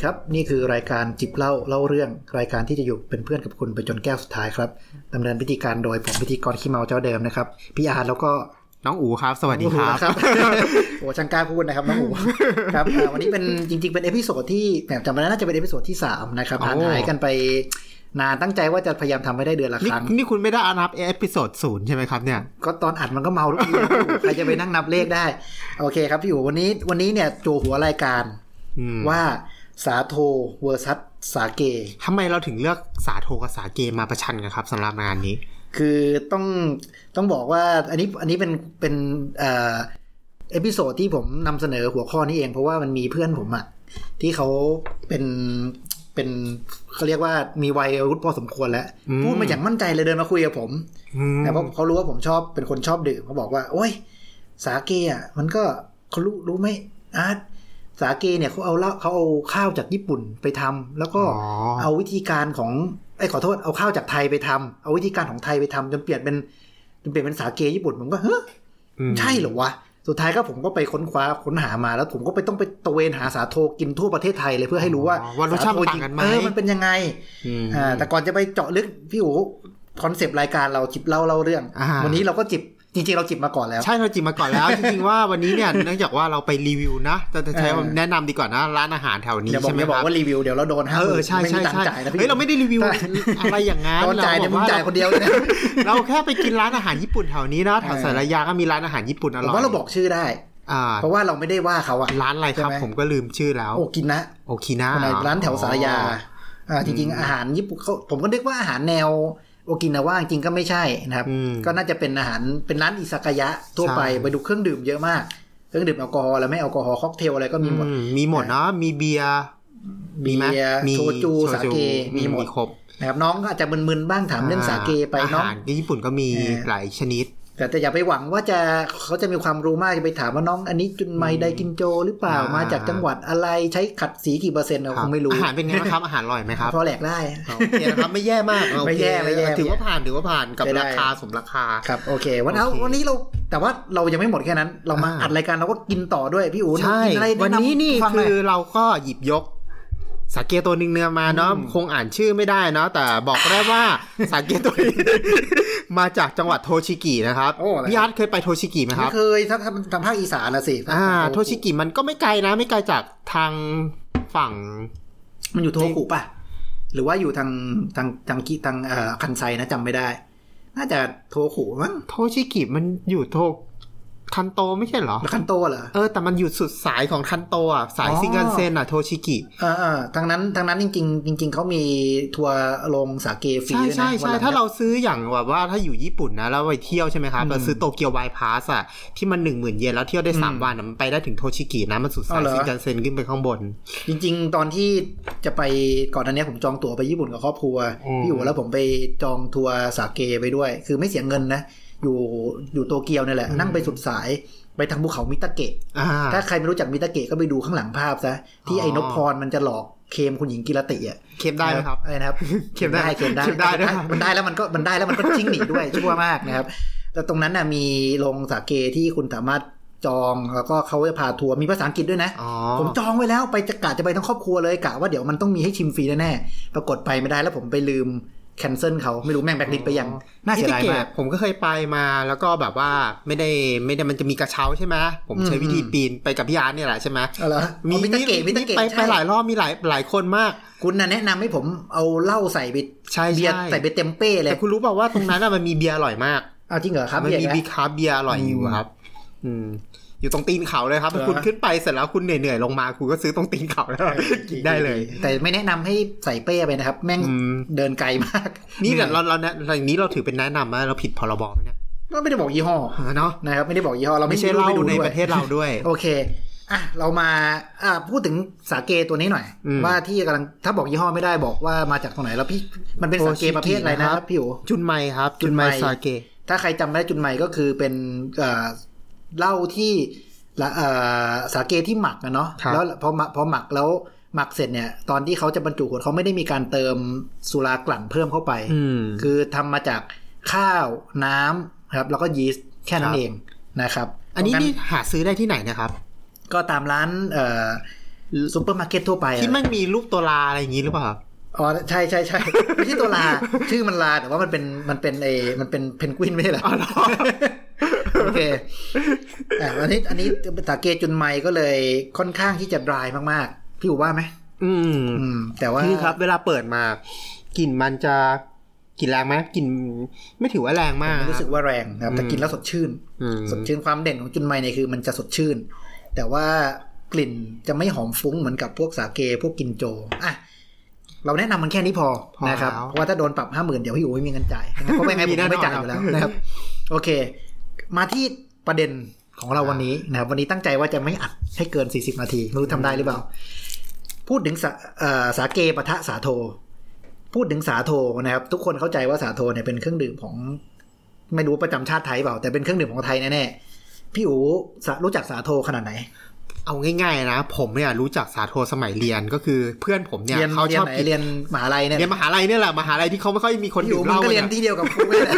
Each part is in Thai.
สวัสดีครับ นี่คือรายการจิบเหล้าเล่าเรื่อง รายการที่จะอยู่เป็นเพื่อนกับคุณไปจนแก้วสุดท้ายครับดำเนินพิธีการโดยผมพิธีกรขี้เมาเจ้าเดิมนะครับพี่อาร์ตแล้วก็น้องอู๋ครับ สวัสดีครับครับ โอ้ช่างกล้าพูดนะครับ น้องอู๋ครับอ่าวันนี้เป็นจริง ๆ เป็น episode ที่แหมจำไม่ได้น่าจะเป็น episode ที่สามนะครับโอ้ห่างหายกันไปนานตั้งใจว่าจะพยายามทำให้ได้เดือนละคนี่รั้ง นี่คุณไม่ได้นับ episode ศูนย์ใช่ไหมครับเนี่ย ก็ตอนอัดมันก็เมาทุกทีนะใครจะไปนั่งนับเลขได้ โอเคครับพี่อู๋วันนี้วันนี้เนี่ยจั่วหัวรายการอืมว่า สาโท versus สาเกทำไมเราถึงเลือกสาโทกับสาเกมาประชันกันครับสำหรับงานนี้ คือต้องต้องบอกว่าอันนี้อันนี้เป็นเป็นเอ่อ episode ที่ผมนำเสนอหัวข้อนี้เองเพราะว่ามันมีเพื่อนผมอะที่เขาเป็นเป็นเขาเรียกว่ามีวัยวุฒิพอสมควรแล้วอืมพูดมาอย่างมั่นใจเลยเดินมาคุยกับผมอืมนะเพราะเขารู้ว่าผมชอบเป็นคนชอบดื่มเขาบอกว่า โอ้ย สาเกอะมันก็เขารู้รู้ไหมอาร์ต สาเกเนี่ยเขาเอาเหล้าเขาเอาข้าวจากญี่ปุ่นไปทำแล้วก็อ๋อเอาวิธีการของไอ้ยขอโทษเอาข้าวจากไทยไปทำเอาวิธีการของไทยไปทำจนเปลี่ยนเป็นจนเปลี่ยนเป็นสาเกญี่ปุ่นผมก็เฮ้ยอืมใช่เหรอวะสุดท้ายก็ผมก็ไปค้นคว้าค้นหามาแล้วผมก็ไปต้องไปตระเวนหาสาโทกินทั่วประเทศไทยเลยเพื่อให้รู้ว่าอ๋อว่ารสชาติมันต่างกันไหมเออมันเป็นยังไงอืมอ่าแต่ก่อนจะไปเจาะลึกพี่อู๋คอนเซปต์รายการเราจิบเล่าเล่าเรื่องอ่าวันนี้เราก็จิบ จริงๆ เราจิบมาก่อนแล้ว ใช่เราจิมมาก่อนแล้ว จริงๆว่าวันนี้เนี่ยเนื่องจากว่าเราไปรีวิวนะจะจะใช้เออแนะนำดีกว่านะร้านอาหารแถวนี้อย่าบอกใช่ไหมอย่าบคอกรับว่ารีวิวเดี๋ยวเราโดนห้าเอหอมื่นใช่ไม่ใช่มีตังค์ใช่จ่ายนะพี่เฮ้ยเราไม่ได้รีวิวอะไรอย่างนั้นโดนจ่ายเนี่ยมึงเรจ่ายคนเดียวเลยนะเราแค่ไปกินร้านอาหารญี่ปุ่นแถวนี้นะแถวสารยาก็มีร้านอาหารญี่ปุ่นอผมร่อยว่าเราบอกชื่อได้อ่าเพราะว่าเราไม่ได้ว่าเขาอะร้านอะไรครับใช่ไหมผมก็ลืมชื่อแล้วโอ้กินนะโอคินาในร้านแถวศาลายาอ่าจริงๆอาหารญี่ปุ่นเขาผมก็นึกว่าอาหารแนว โอกินาว่าจริงๆก็ไม่ใช่นะครับอืมก็น่าจะเป็นอาหารเป็นร้านอิซากายะทั่วไปใช่ไปดูเครื่องดื่มเยอะมาก เครื่องดื่มแอลกอฮอล์และไม่แอลกอฮอล์ค็อกเทลอะไรก็มีหมดอืมมีหมดเนาะมีเบียร์มีไหมเบียร์มีโชจูสาเกมีหมดครบนะครับน้องก็อาจจะมึนๆบ้างถามเรื่องสาเกไปอาน้องหารที่ญี่ปุ่นก็มีเออหลายชนิด แต่แต่อย่าไปหวังว่าจะเขาจะมีความรู้มากจะไปถามว่าน้องอันนี้จุนไมไดกินโจหรือเปล่าอ่ามาจากจังหวัดอะไรใช้ขัดสีกี่เปอร์เซ็นต์เราคงไม่รู้อาหารเป็นไงบ้างครับอาหารอร่อยไหมครับพอแดกได้โอเคนะครับไม่แย่มากโอเคไม่แย่ไม่แย่ถือว่าผ่านถือว่าผ่านกับใช้ได้ราคาสมราคาครับโอเค วันเอาโอเควันนี้เราแต่ว่าเรายังไม่หมดแค่นั้น เรามาอ่าอัดรายการเราก็กินต่อด้วยพี่อู๋ใช่กินอะไรวันนี้นี่แะำฟังหคืยอเราก็หยิบยก สาเกตัวหนึ่งเนื้อมาเนาะอืมคงอ่านชื่อไม่ได้เนาะแต่บอกได้ว่าสาเกตัวนี้มาจากจังหวัดโทชิกินะครับโอ้อะไรพี่อาร์ตเคยไปโทชิกิไหมคไม่รับเคยถ้าทำทางภาคอีสานนะสิอ่าโทชิกิมันก็ไม่ไกลนะ ไม่ไกลจากทางฝั่ง มันอยู่โทโฮคุป่ะ หรือว่าอยู่ทางทางทางกิทางเอ่อคันไซนะจำไม่ได้ น่าจะโทโฮคุมั้งโทชิกิมันอยู่โท คันโตไม่ใช่เหรอหรือคันโตเหรอเออแต่มันอยู่สุดสายของคันโตอะสายอ๋อชินคันเซ็นอะโทชิกิเออเออทางนั้นทางนั้นจริง ๆ จริง ๆเขามีทัวร์ลงสาเกฟรีใช่ด้วยนะใช่ใช่วันหลังถ้าเราซื้ออย่างแบบว่าถ้าอยู่ญี่ปุ่นนะแล้วไปเที่ยวใช่ไหมครับอืมเราซื้อ Tokyo Wide Pass อะที่มันหนึ่งหมื่นเยนแล้วเที่ยวได้สามอืมวันอะมันไปได้ถึงโทชิกินะมันสุดสายอ๋อเหรอชินคันเซ็นขึ้นไปข้างบน จริง ๆ ตอนที่จะไปก่อนอันเนี้ยผมจองตั๋วไปญี่ปุ่นกับครอบครัวอืมพี่อยู่แล้วผมไปจองทัวร์สาเกไปด้วย คือไม่เสียเงินนะ อยู่อยู่โตเกียวนี่แหละ นั่งไปสุดสายไปทางภูเขามิตาเกะอ่าถ้าใครไม่รู้จักมิตาเกะก็ไปดูข้างหลังภาพซะที่อ๋อไอ้นพพรมันจะหลอกเคลมคุณหญิงกิรติอะเคลมได้ไหมครับอะไรนะครับเคลมได้เคลมได้เคลมได้ด้วยมันได้แล้วมันก็มันได้แล้วมันก็ชิ่งหนีด้วยชั่วมากนะครับแต่ตรงนั้นน่ะมีโรงสาเกที่คุณสามารถจองแล้วก็เขาจะพาทัวร์มีภาษาอังกฤษด้วยนะอ๋อผมจองไว้แล้วไปจะกะจะไปทั้งครอบครัวเลยกะว่าเดี๋ยวมันต้องมีให้ชิมฟรีแน่ๆปรากฏไปไม่ได้แล้วผมไปลืม cancel เขาไม่รู้แม่งแบกลิสไปยังน่าเสียดายมิมากตะเกะผมก็เคยไปมาแล้วก็แบบว่าไม่ได้ไม่ได้มันจะมีกระเช้าใช่ไหมผมใช้อืมวิธีปีนไปกับพี่อาร์ตเนี่ยแหละใช่ไหมเอาเหรอมีมิตาเกะมิตาเกะไปใช่ไปหลายรอบมีหลายหลายคนมาก คุณน่ะแนะนำให้ผมเอาเหล้าใส่ไปใช่เบียร์ใช่ใส่ไปเต็มเป้เลยแต่คุณรู้เปล่าว่าตรงนั้นอะมันมีเบียร์อร่อยมากเอาจริงเหรอครับมันมีเบียร์บีอีกคาร์บเบียร์อร่อยอยู่อืมครับ อืม อยู่ตรงตีนเขาเลยครับเหรอคุณขึ้นไปเสร็จแล้วคุณเหนื่อยๆลงมาคุณก็ซื้อตรงตีนเขาแล้วแล้วกินได้เลย แต่ไม่แนะนำให้ใส่เป้ไปนะครับ แม่งอืมเดินไกลมาก นี่เนี่ยเราเราเราอย่างนี้เราถือเป็นแนะนำไหมเราผิดพรบไหมเนี่ยก็ไม่ได้บอกยี่ห้อเนาะนะครับไม่ได้บอกยี่ห้อเราไม่ใช่รูปเราให้ดูในด้วยประเทศเราด้วย โอเคอะเรามาอ่าพูดถึงสาเกตัวนี้หน่อยอืมว่าที่กำลังถ้าบอกยี่ห้อไม่ได้บอกว่ามาจากตรงไหนแล้วพี่มันเป็นสาเกประเภทอะไรนะครับพี่โอจุนไมครับ จุจุนนไมไมซาเกะถ้าใครจำได้จุนไมก็คือเป็น เอ่อเหล้าที่ละเอ่อสาเกที่หมักนะเนาะแล้วพอหมักพอหมักแล้วหมักเสร็จเนี่ย ตอนที่เขาจะบรรจุขวดเขาไม่ได้มีการเติมสุรากลั่นเพิ่มเข้าไปอืมคือทำมาจากข้าวน้ำครับ แล้วก็ยีสต์แค่นั้ครันบเองนะครับ อันนี้เพราะงั้นี่หาซื้อได้ที่ไหนนะครับ ก็ตามร้านเอ่อซูเปอร์มาร์เก็ตทั่วไปอะที่มันมีรูปตัวลาอะไรอย่างงี้หรือเปล่าครับอ๋อใช่ใช่ใช่ไม่ใช่ตัวลา ชื่อมันลาแต่ว่ามันเป็นมันเป็นเอมันเป็นเพนกวินไม่ใช่เหรออ๋อเหรอ โอเคอะอันนี้อันนี้สาเกจุนไมก็เลยค่อนข้างที่จะ dry มากๆ พี่อูว่าไหมอืมอืมแต่ว่าพี่ครับ เวลาเปิดมากลิ่นมันจะกลิ่นแรงไหมกลิ่นไม่ถือว่าแรงมากไม่รู้สึกว่าแรงนะครับแต่กินแล้วสดชื่นอืมสดชื่นความเด่นของจุนไมเนี่ยคือมันจะสดชื่น แต่ว่ากลิ่นจะไม่หอมฟุ้งเหมือนกับพวกสาเกพวกกินโจอะเราแนะนำมันแค่นี้พอพอนะครับแล้วเพราะว่าถ้าโดนปรับห้าหมื่นเดี๋ยวพี่อูไม่มีเงินจ่ายเพราะไม่งั้นผมมีแน่นอนไม่จ่ายอยู่แล้วนะครับ โอเค มาที่ประเด็นของเราวันนี้นะครับวันนี้ตั้งใจว่าจะไม่อัดให้เกิน 40 นาทีไม่รู้ทำได้หรือเปล่า พูดถึงสาเอ่อสาเกปะทะสาโท พูดถึงสาโทนะครับ ทุกคนเข้าใจว่าสาโทเนี่ยเป็นเครื่องดื่มของ ไม่รู้ประจำชาติไทยเปล่า แต่เป็นเครื่องดื่มของไทยแน่ๆพี่อูสะรู้จักสาโทขนาดไหนเอาง่ายๆนะ ผมเนี่ยรู้จักสาโทสมัยเรียนก็คือเพื่อนผมเนี่ยเรียนเขาเรียชนอบไหนกินเรียนมหาลัยเนี่ยเรียนมหาลัยเนี่ยแหละมหาลัยที่เขาไม่ค่อยมีคนพี่อูดื่มเหมึงล้าก็เรียนกันที่เดียวกับกูนี่แหละ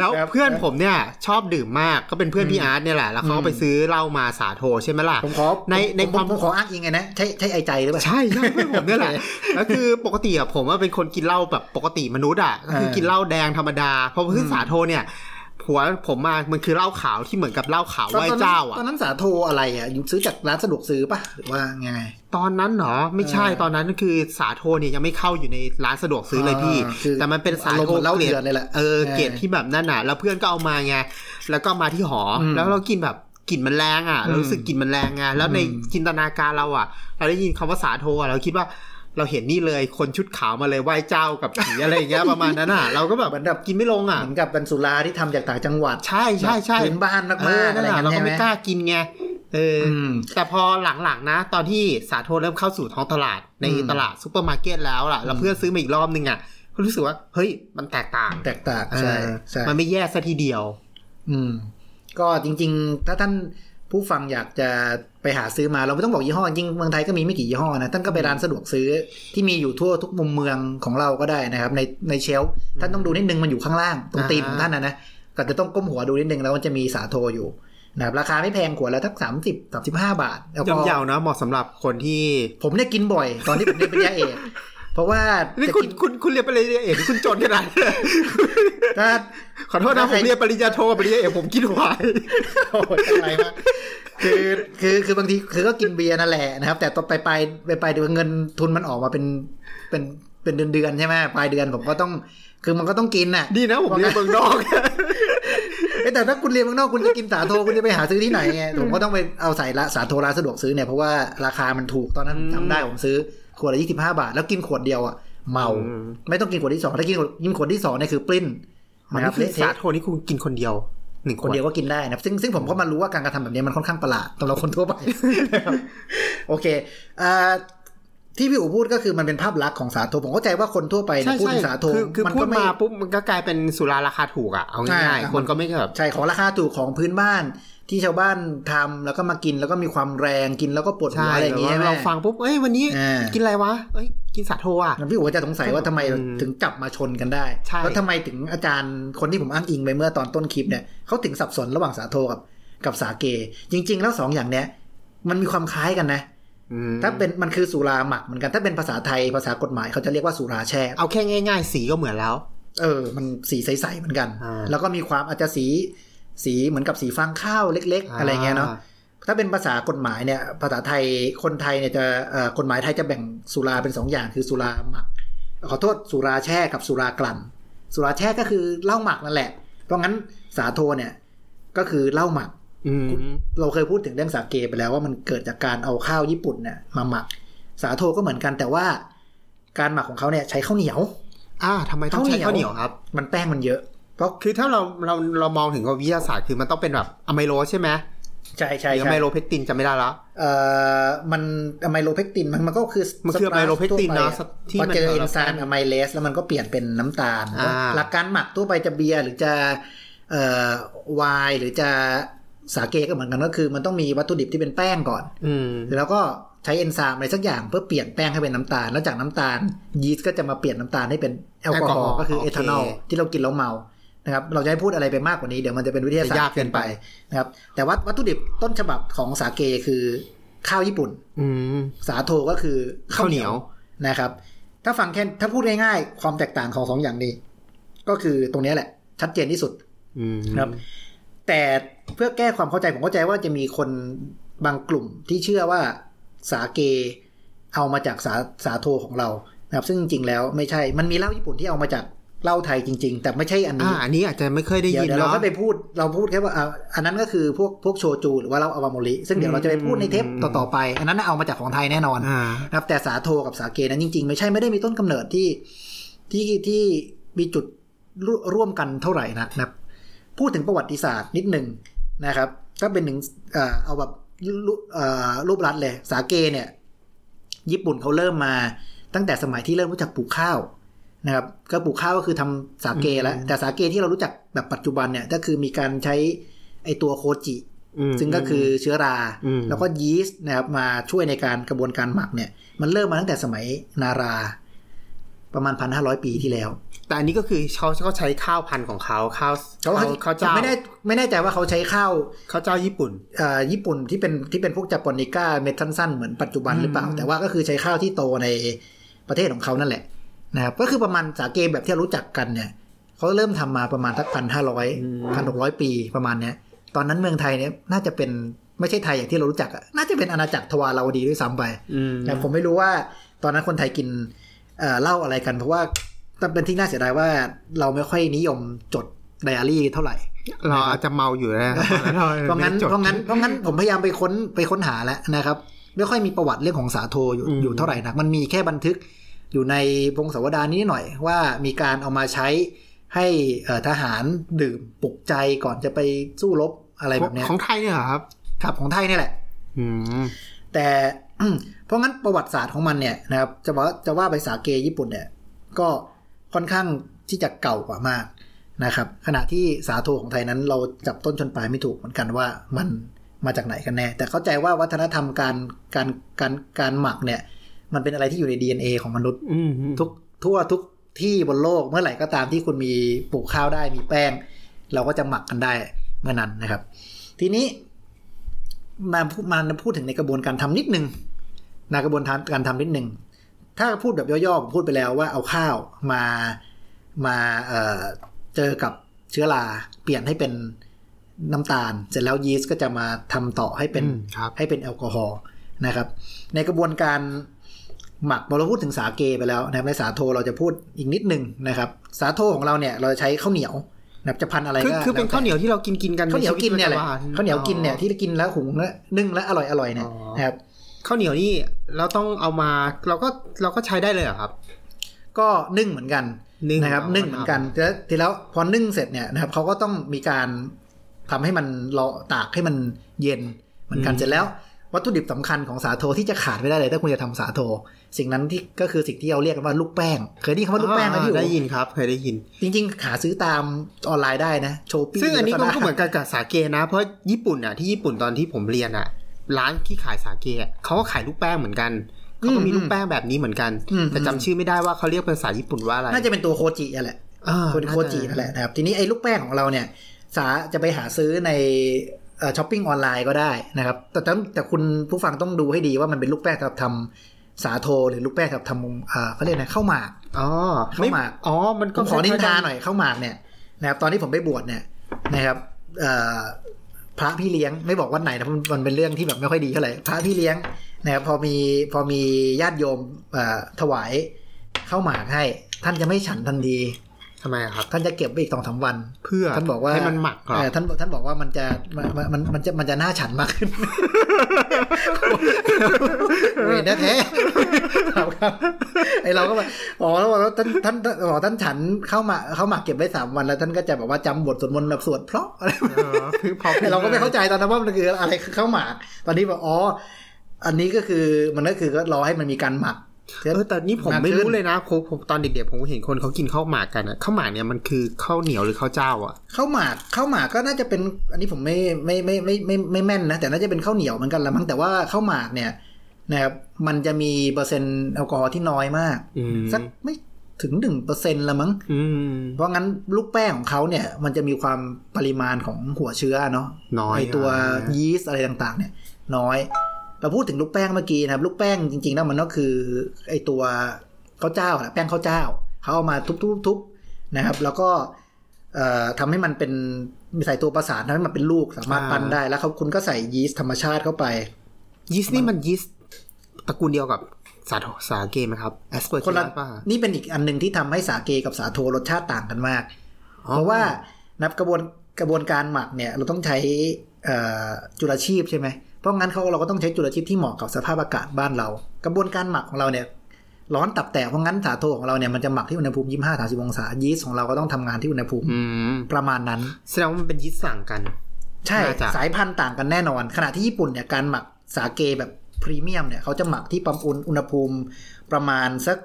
แล้วครับเพื่อนผมเนี่ยชอบดื่มมากก็เป็นเพื่อนพี่อาร์ตเนี่ยแหละแล้วเขาก็ไปซื้อเหล้ามาสาโทใช่ไหมล่ะผมขอในในผมความผมขออ้างอิงไงนะใช่ใช่ไอใจหรือเปล่าใช่ใช่เพื่อนผมเนี่ยแหละแล้วคือปกติอะผมว่าเป็นคนกินเหล้าแบบปกติมนุษย์อะก็คือเออกินเหล้าแดงธรรมดาพอขึ้นสาโทเนี่ย ผัวผมมามันคือเหล้าขาวที่เหมือนกับเหล้าขาวไหว้เจ้าอะตอนนั้นสาโทอะไรอะอยู่ซื้อจากร้านสะดวกซื้อป่ะหรือว่าไงตอนนั้นเหรอไม่ใช่เออตอนนั้นคือสาโทเนี่ยยังไม่เข้าอยู่ในร้านสะดวกซื้อเลยพี่อ่าคือแต่มันเป็นสาอารมณ์โทเหมือนเหล้าเกรเถื่ดอนเลยแหละเออเออเกรดที่แบบนั่นน่ะ แล้วเพื่อนก็เอามาไงแล้วก็มาที่หออมแล้วเรากินแบบกลิ่นมันแรงอะอืมเรารู้สึกกลิ่นมันแรงไงแล้วในอืมจินตนาการเราอะ เราได้ยินคำว่าสาโทอะเราคิดว่า เราเห็นนี่เลยคนชุดขาวมาเลยไหว้เจ้ากับผีอะไรอย่างเงี้ยประมาณนั้นอะเราก็แบบเหมือนแบบกินไม่ลงอะเหมือนกับเป็นสุราที่ทำจากต่างจังหวัดใช่ใช่ใช่แบบพื้นบ้านมากเออๆนั่อะนไรอย่าละงเราเงี้ยก็ใช่ไหมไม่กล้ากินไงเอออืมแต่พอหลังๆนะ ตอนที่สาโทเริ่มเข้าสู่ท้องตลาดในอืมตลาดซูเปอร์มาร์เก็ตแล้วล่ะแล้วเพื่อนซื้อมาอีกรอบนึงอะก็รู้สึกว่า เฮ้ยมันแตกต่าง แตกต่างใช่เออใช่มันไม่แย่ซะทีเดียว อืม ก็จริง ๆ ถ้าท่าน ผู้ฟังอยากจะไปหาซื้อมาเราไม่ต้องบอกยี่ห้อจริงเมืองไทยก็มีไม่กี่ยี่ห้อนะท่านก็ไปร้านสะดวกซื้อที่มีอยู่ทั่วทุกมุมเมืองของเราก็ได้นะครับ ในในเชลฟ์ท่านต้องดูนิดนึงมันอยู่ข้างล่างตรงตีนของท่านนะนะก็จะต้องก้มหัวดูนิดนึงแล้วมันจะมีสาโทอยู่นะครับราคาไม่แพงขวดละทักสามสิบสามสิบห้าบาทแล้วก็ย่อมเยาวนะเหมาะสำหรับคนที่ ผมเนี่ยกินบ่อย ตอนที่ผมเรียนปริญญาเอก เพราะว่านี่จะคุณกินคุณคุณเรียนปริญญาเอกคุณจนขนาดนั้นถ้าขอโทษนะถ้าผใครมเรียนปริญญาโทกับปริญญาเอกผมกินไวายโอ้ยอะไรมากคือคือคือบางทีคือก็กินเบียร์นั่นแหละนะครับ แต่ต่อไปไปไปไปเดี๋ยวเงินทุนมันออกมาเป็นเป็นเป็นเดือนเดือนๆใช่ไหมปลายเดือนผมก็ต้อง คือมันก็ต้องกินน่ะ ดีนะผมเรียนเมืองนอกเอ้ยแต่ถ้าคุณเรียนเมืองนอกคุณจะกินสาโทคุณจะไปหาซื้อที่ไหนไงผมก็ต้องไปเอาใส่ละสาโทร้านสะดวกซื้อเนี่ยเพราะว่าราคามันถูกตอนนั้นอืมจำได้ผมซื้อ ขวดละยี่สิบห้าบาท แล้วกินขวดเดียวอะเมาอืมไม่ต้องกินขวดที่สองถ้ากินขวดกินขวดที่สองเนี่ยคือปลิ้นมันนะครันี่บคือเละสาเทะโทนี่คุณกินคนเดียวหนึ่งคนเดียวก็กินได้นะครับซึ่งซึ่งผมก็มารู้ว่าการกระทำแบบนี้มันค่อนข้างประหลาดสำหรับคนทั่วไปนะครับโอเคอ่าที่พี่อู๋พูดก็คือมันเป็นภาพลักษณ์ของสาโทผมเข้าใจว่าคนทั่วไปเนี่ใช่ยพูดใช่ถึงสาโทคือคือมันพูก็ดไม่มาปุ๊บมันก็กลายเป็นสุราราคาถูกอะเอาง่ายอ่าๆคนก็ไม่แบบใช่ของราคาถูกของพื้นบ้าน ที่ชาวบ้านทำแล้วก็มากินแล้วก็มีความแรงกินแล้วก็ปวดหัใช่วอะไรอย่างเงี้ยแต่ว่าเราฟังปุ๊บเอ้ยวันนี้อ่ากินอะไรวะเอ้ยกินสาโทอะพี่อู๋จะสงสัยว่าทำไมอืมถึงจับมาชนกันได้ใช่แล้วทำไมถึงอาจารย์คนที่ผมอ้างอิงไปเมื่อตอนต้นคลิปเนี่ยเขาถึงสับสนระหว่างสาโทกับกับสาเก จริง ๆ แล้วสองอย่างเนี้ยมันมีความคล้ายกันนะอืมถ้าเป็นมันคือสุราหมักเหมือนกันถ้าเป็นภาษาไทยภาษากฎหมายเขาจะเรียกว่าสุราแช่เอาแค่ง่าย ๆ สีก็เหมือนแล้ว เออ มันสีใสๆเหมือนกันอ่าแล้วก็มีความอาจจะสี สีเหมือนกับสีฟางข้าวเล็ก ๆ อะไรเงี้ยเนาะถ้าเป็นภาษากฎหมายเนี่ยภาษาไทยคนไทยเนี่ยจะเอ่อกฎหมายไทยจะแบ่งสุราเป็นสองอย่างคือสุราหมัก ขอโทษสุราแช่กับสุรากลั่น สุราแช่ก็คือเหล้าหมักนั่นแหละ เพราะงั้นสาโทเนี่ยก็คือเหล้าหมักอืมเราเคยพูดถึงเรื่องสาเกไปแล้วว่ามันเกิดจากการเอาข้าวญี่ปุ่นเนี่ยมาหมัก สาโทก็เหมือนกันแต่ว่าการหมักของเขาเนี่ยใช้ข้าวเหนียว อ่าทำไมต้องใช้ข้าวเหนียวครับ มันแป้งมันเยอะ เพราะคือถ้าเราเราเรามองถึงวิทยาศาสตร์คือมันต้องเป็นแบบอะไมโลใช่ไหมใช่ใช่ใช่หรือ amylopectin จะไม่ได้แล้วเอ่อมัน amylopectin มันมันก็คือมันคือ amylopectin เนอะทั่วไปที่พอมันเจอเอาเอนไซม์ amylase แล้วมันก็เปลี่ยนเป็นน้ำตาลอ่าหลักการหมักทั่วไปจะเบียร์หรือจะเอ่อไวน์หรือจะสาเกก็เหมือนกันก็คือ มันต้องมีวัตถุดิบที่เป็นแป้งก่อน อืมแล้วก็ใช้เอนไซม์อะไรสักอย่างเพื่อเปลี่ยนแป้งให้เป็นน้ำตาล แล้วจากน้ำตาลยีสต์ก็จะมาเปลี่ยนน้ำตาลให้เป็นแอลกอฮอล์ก็คือเอทานอลที่เรากินแล้วเมา นะครับเราจะให้พูดอะไรไปมากกว่านี้เดี๋ยวมันจะเป็นวิทยาศาสตยากร์เกินไปนะครับ แต่ว่าวัตถุดิบต้นฉบับของสาเกคือข้าวญี่ปุ่น อืมสาโทก็คือข้าวเหนียวนะครับ ถ้าฟังแค่ถ้าพูดง่ายๆความแตกต่างของสองอย่างนี้ ก็คือตรงเนี้ยแหละ ชัดเจนที่สุดอืมครับ แต่เพื่อแก้ความเข้าใจผมเข้าใจว่าจะมีคนบางกลุ่มที่เชื่อว่าสาเกเอามาจากสาสาโทของเรานะครับ ซึ่งจริงๆแล้วไม่ใช่มันมีเหล้าญี่ปุ่นที่เอามาจาก เหล้าไทยจริง ๆ แต่ไม่ใช่อันอ่านี้อันนี้อาจจะไม่เคยได้เดี๋ยวยินเดี๋ยวเราเนาะก็ไปพูดเราพูดแค่ว่าอ่าอันนั้นก็คือพวกพวกโชจูหรือว่าเหล้าอาวาโมริซึ่งเดี๋ยวเราจะไปพูดในเทปอืมต่อๆไป อันนั้นน่ะเอามาจากของไทยแน่นอนอ่านะครับแต่สาโทกับสาเกนั้นจริง ๆ ไม่ใช่ไม่ได้มีต้นกำเนิดที่ที่ที่มีจุดร่วร่วมกันเท่าไหร่นะนะครับ พูดถึงประวัติศาสตร์นิดหนึ่งนะครับ ก็เป็นถึงเอ่อเอาแบบรูเอ่อรูปรัดเลย สาเกเนี่ย ญี่ปุ่นเขาเริ่มมาตั้งแต่สมัยที่เริ่มรู้จักปลูกข้าว นะครับก็ปลูกข้าวก็คือทำสาเกแล้ว แต่สาเกที่เรารู้จักแบบปัจจุบันเนี่ยก็คือมีการใช้ไอตัวโคจิอืมซึ่งก็คือเชื้อราอืมแล้วก็ยีสต์นะครับมาช่วยในการกระบวนการหมักเนี่ย มันเริ่มมาตั้งแต่สมัยนารา ประมาณพันห้าร้อยปีที่แล้ว แต่อันนี้ก็คือเขาเขาใช้ข้าวพันธุ์ของเขาข้าวข้าวข้าวเจ้าไม่แน่ไม่แน่ใจว่าเขาใช้ข้าวข้าวเจ้าญี่ปุ่นเอ่อญี่ปุ่นที่เป็นที่เป็นพวกจาปอนิก้าเม็ดสั้นๆเหมือนปัจจุบันหรือเปล่าอืมแต่ว่าก็คือใช้ข้าวที่โตในประเทศของเขานั่นแหละ นะครับก็คือประมาณสาเกแบบที่เรารู้จักกันเนี่ยเขาเริ่มทำมาประมาณสักพันห้าร้อยพันหกร้อยปีประมาณเนี้ยตอนนั้นเมืองไทยเนี่ยน่าจะเป็นไม่ใช่ไทยอย่างที่เรารู้จักอะน่าจะเป็นอาณาจักรทวาราวดีด้วยซ้ำไปอืมแต่ผมไม่รู้ว่าตอนนั้นคนไทยกินเอ่อเหล้าอะไรกัน เพราะว่าแต่เป็นที่น่าเสียดายว่าเราไม่ค่อยนิยมจดไดอารี่เท่าไหร่ เราอาจจะเมาอยู่แล้วเพราะงั้นเพราะงั้นเพราะงั้นผมพยายามไปค้นไปค้นหาแล้วนะครับ ไม่ค่อยมีประวัติเรื่องของสาโทอยู่อืมอยู่เท่าไหร่นักมันมีแค่บันทึก อยู่ในพงศาวดารนี้หน่อยว่ามีการเอามาใช้ให้เอ่อทหารดื่มปลุกใจก่อนจะไปสู้รบอะไรแบบเนี้ยของไทยเนี่ยเหรอครับครับของไทยนี่แหละอืมแต่เพราะงั้นประวัติศาสตร์ของมันเนี่ยนะครับจะว่าจะว่าไปสาเกญี่ปุ่นเนี่ย ก็ค่อนข้างที่จะเก่ากว่ามากนะครับ ขณะที่สาโทของไทยนั้นเราจับต้นชนปลายไม่ถูกเหมือนกันว่ามันมาจากไหนกันแน่ แต่เข้าใจว่าวัฒนธรรมการการการการหมักเนี่ย มันเป็นอะไรที่อยู่ใน DNA ของมนุษย์อืมทุกทั่วทุกที่บนโลกเมื่อไหร่ก็ตามที่คุณมีปลูกข้าวได้มีแป้ง เราก็จะหมักกันได้เมื่อนั้นนะครับ ทีนี้มาพูดมาพูดถึงในกระบวนการทำนิดนึงในกระบวนการทำนิดนึงถ้าพูดแบบย่อๆผมพูดไปแล้วว่าเอาข้าวมามาเอ่อเจอกับเชื้อราเปลี่ยนให้เป็นน้ำตาล เสร็จแล้วยีสต์ก็จะมาทำต่อให้เป็นอืมครับให้เป็นแอลกอฮอล์นะครับ ในกระบวนการ หมักพอเราพูดถึงสาเกไปแล้วนะครับในสาโทเราจะพูดอีกนิดนึงนะครับ สาโทของเราเนี่ยเราจะใช้ข้าวเหนียวนะครับจะพันอะไรก็คือเป็นข้าวเหนียวที่เรากินกินกันข้าวเหนียวกินเนี่ยแหละข้าวเหนียวกินเนี่ยที่กินแล้วหุงแล้วนึ่งแล้วอร่อยอร่อยเนี่ยนะครับข้าวเหนียวนี่เราต้องเอามาเราก็เราก็ใช้ได้เลยเหรอครับ ก็นึ่งเหมือนกันนนะครับนึ่งเหมือนกันแต่ทีแล้วพอนึ่งเสร็จเนี่ยนะครับเขาก็ต้องมีการทำให้มันรอตากให้มันเย็นเหมือนกันเสร็จแล้ว วัตถุดิบสำคัญของสาโทที่จะขาดไม่ได้เลย ถ้าคุณจะทำสาโท สิ่งนั้นที่ก็คือสิ่งที่เราเรียกกันว่าลูกแป้ง เคยได้ยินคำว่าลูกแป้งไหมพี่ได้อู๋ยินครับ เคยได้ยิน จริง ๆ หาซื้อตามออนไลน์ได้นะโชปี้ซึ่งอันนี้ก็ก็เหมือนกันกับสาเกนะ เพราะญี่ปุ่นอะที่ญี่ปุ่นตอนที่ผมเรียนอะ ร้านที่ขายสาเกอะเขาก็ขายลูกแป้งเหมือนกันเขาก็มีลูกแป้งแบบนี้เหมือนกัน แต่จำชื่อไม่ได้ว่าเขาเรียกเป็นภาษาญี่ปุ่นว่าอะไรน่าจะเป็นตัวโคจินั่นแหละอ่าคนโคจินั่นแหละนะครับทีนี้ไอ้ลูกแป้งของเราเนี่ยสาจะไปหาซื้อในช้อปปิ้งออนไลน์ก็ได้นะครับแต่แต่แต่คุณผู้ฟังต้องดูให้ดีว่ามันเป็นลูกแป้งสำหรับทำ สาโทหรือลูกแป้งสำหรับทำอ่าเขาเรียกนะข้าวหมากอ๋อข้าวหมากอ๋อมันผก็มขอนินทาหน่อยข้าวหมากเนี่ยนะครับตอนที่ผมไปบวชเนี่ยนะครับเอ่อพระพี่เลี้ยงไม่บอกวันไหนนะมันมันเป็นเรื่องที่แบบไม่ค่อยดีเท่าไหร่พระพี่เลี้ยงนะครับพอมีพอมีญาติโยมเอ่อถวายข้าวหมากให้ ท่านจะไม่ฉันทันที ทำไมอะครับ ท่านจะเก็บไว้อีกสองสามวัน เพื่อท่านบอกว่าให้มันหมักเหรอเออท่านท่านบอกว่ามันจะมันมันมันจะมันจะน่าฉันมากขึ้นเวรแท้ๆครับครับไอเราก็แบบอ๋อแล้วแล้วท่านท่านท่านอ๋อท่านฉันเข้ามาเข้ามาเก็บไว้สามวันแล้วท่านก็จะแบบว่าจำบทสวดมนต์แบบสวดเพราะอะไรอ๋อคือพอแต่เราก็ไม่เข้าใจตอนนั้นว่ามันคืออะไรคือข้าวหมาก ตอนนี้แบบอ๋ออันนี้ก็คือมันก็คือก็รอให้มันมีการหมัก เออแต่นี่ผมมากขึ้นไม่รู้เลยนะผมผมตอนเด็กๆผมเห็นคนเขากินข้าวหมากกันอะข้าวหมากเนี่ยมันคือข้าวเหนียวหรือข้าวเจ้าอะข้าวหมากข้าวหมากก็น่าจะเป็น อันนี้ผมไม่ไม่ไม่ไม่ไม่ไม่ไม่แม่นนะแต่น่าจะเป็นข้าวเหนียวเหมือนกันละมั้งแต่ว่าข้าวหมากเนี่ยนะครับมันจะมีเปอร์เซ็นต์แอลกอฮอล์ที่น้อยมากอืมสักไม่ถึงหนึ่งเปอร์เซ็นต์ละมั้งอืมเพราะงั้นลูกแป้งของเขาเนี่ย มันจะมีความปริมาณของหัวเชื้อเนาะน้อยไอตัวอะยีสต์อะไรต่างๆ เนี่ย น้อย เราพูดถึงลูกแป้งเมื่อกี้นะครับ ลูกแป้งจริงๆแล้วมันก็คือไอตัวข้าวเจ้าแหละแป้งข้าวเจ้าเขาเอามาทุบๆๆนะครับ แล้วก็เอ่อทำให้มันเป็นใส่ตัวประสานทำให้มันเป็นลูกสามารถปั้นได้แล้วเขาคุณก็ใส่ยีสต์ธรรมชาติเข้าไป ยีสต์นี่มันยีสต์ตระกูลเดียวกับสาโทสาเกไหมครับแอสเปอร์คนละป่ะนี่เป็นอีกอันหนึ่งที่ทำให้สาเกกับสาโทรสชาติต่างกันมากอ๋อเพราะว่านับกระบวนกระบวนการหมักเนี่ย เราต้องใช้เอ่อจุลชีพใช่ไหม เพราะงั้นเขาเราก็ต้องใช้จุลชีพที่เหมาะกับสภาพอากาศบ้านเรา กระบวนการหมักของเราเนี่ยร้อนตับแตกเพราะงั้นสาโทของเราเนี่ยมันจะหมักที่อุณหภูมิ25 30องศายีสต์ของเราก็ต้องทำงานที่อุณหภูมิอืมประมาณนั้นแสดงว่ามันเป็นยีสต์สั่งกัน ใช่น่าจะสายพันธุ์ต่างกันแน่นอน ขณะที่ญี่ปุ่นเนี่ยการหมักสาเกแบบพรีเมียมเนี่ยเขาจะหมักที่ประอุณอุณหภูมิประมาณสัก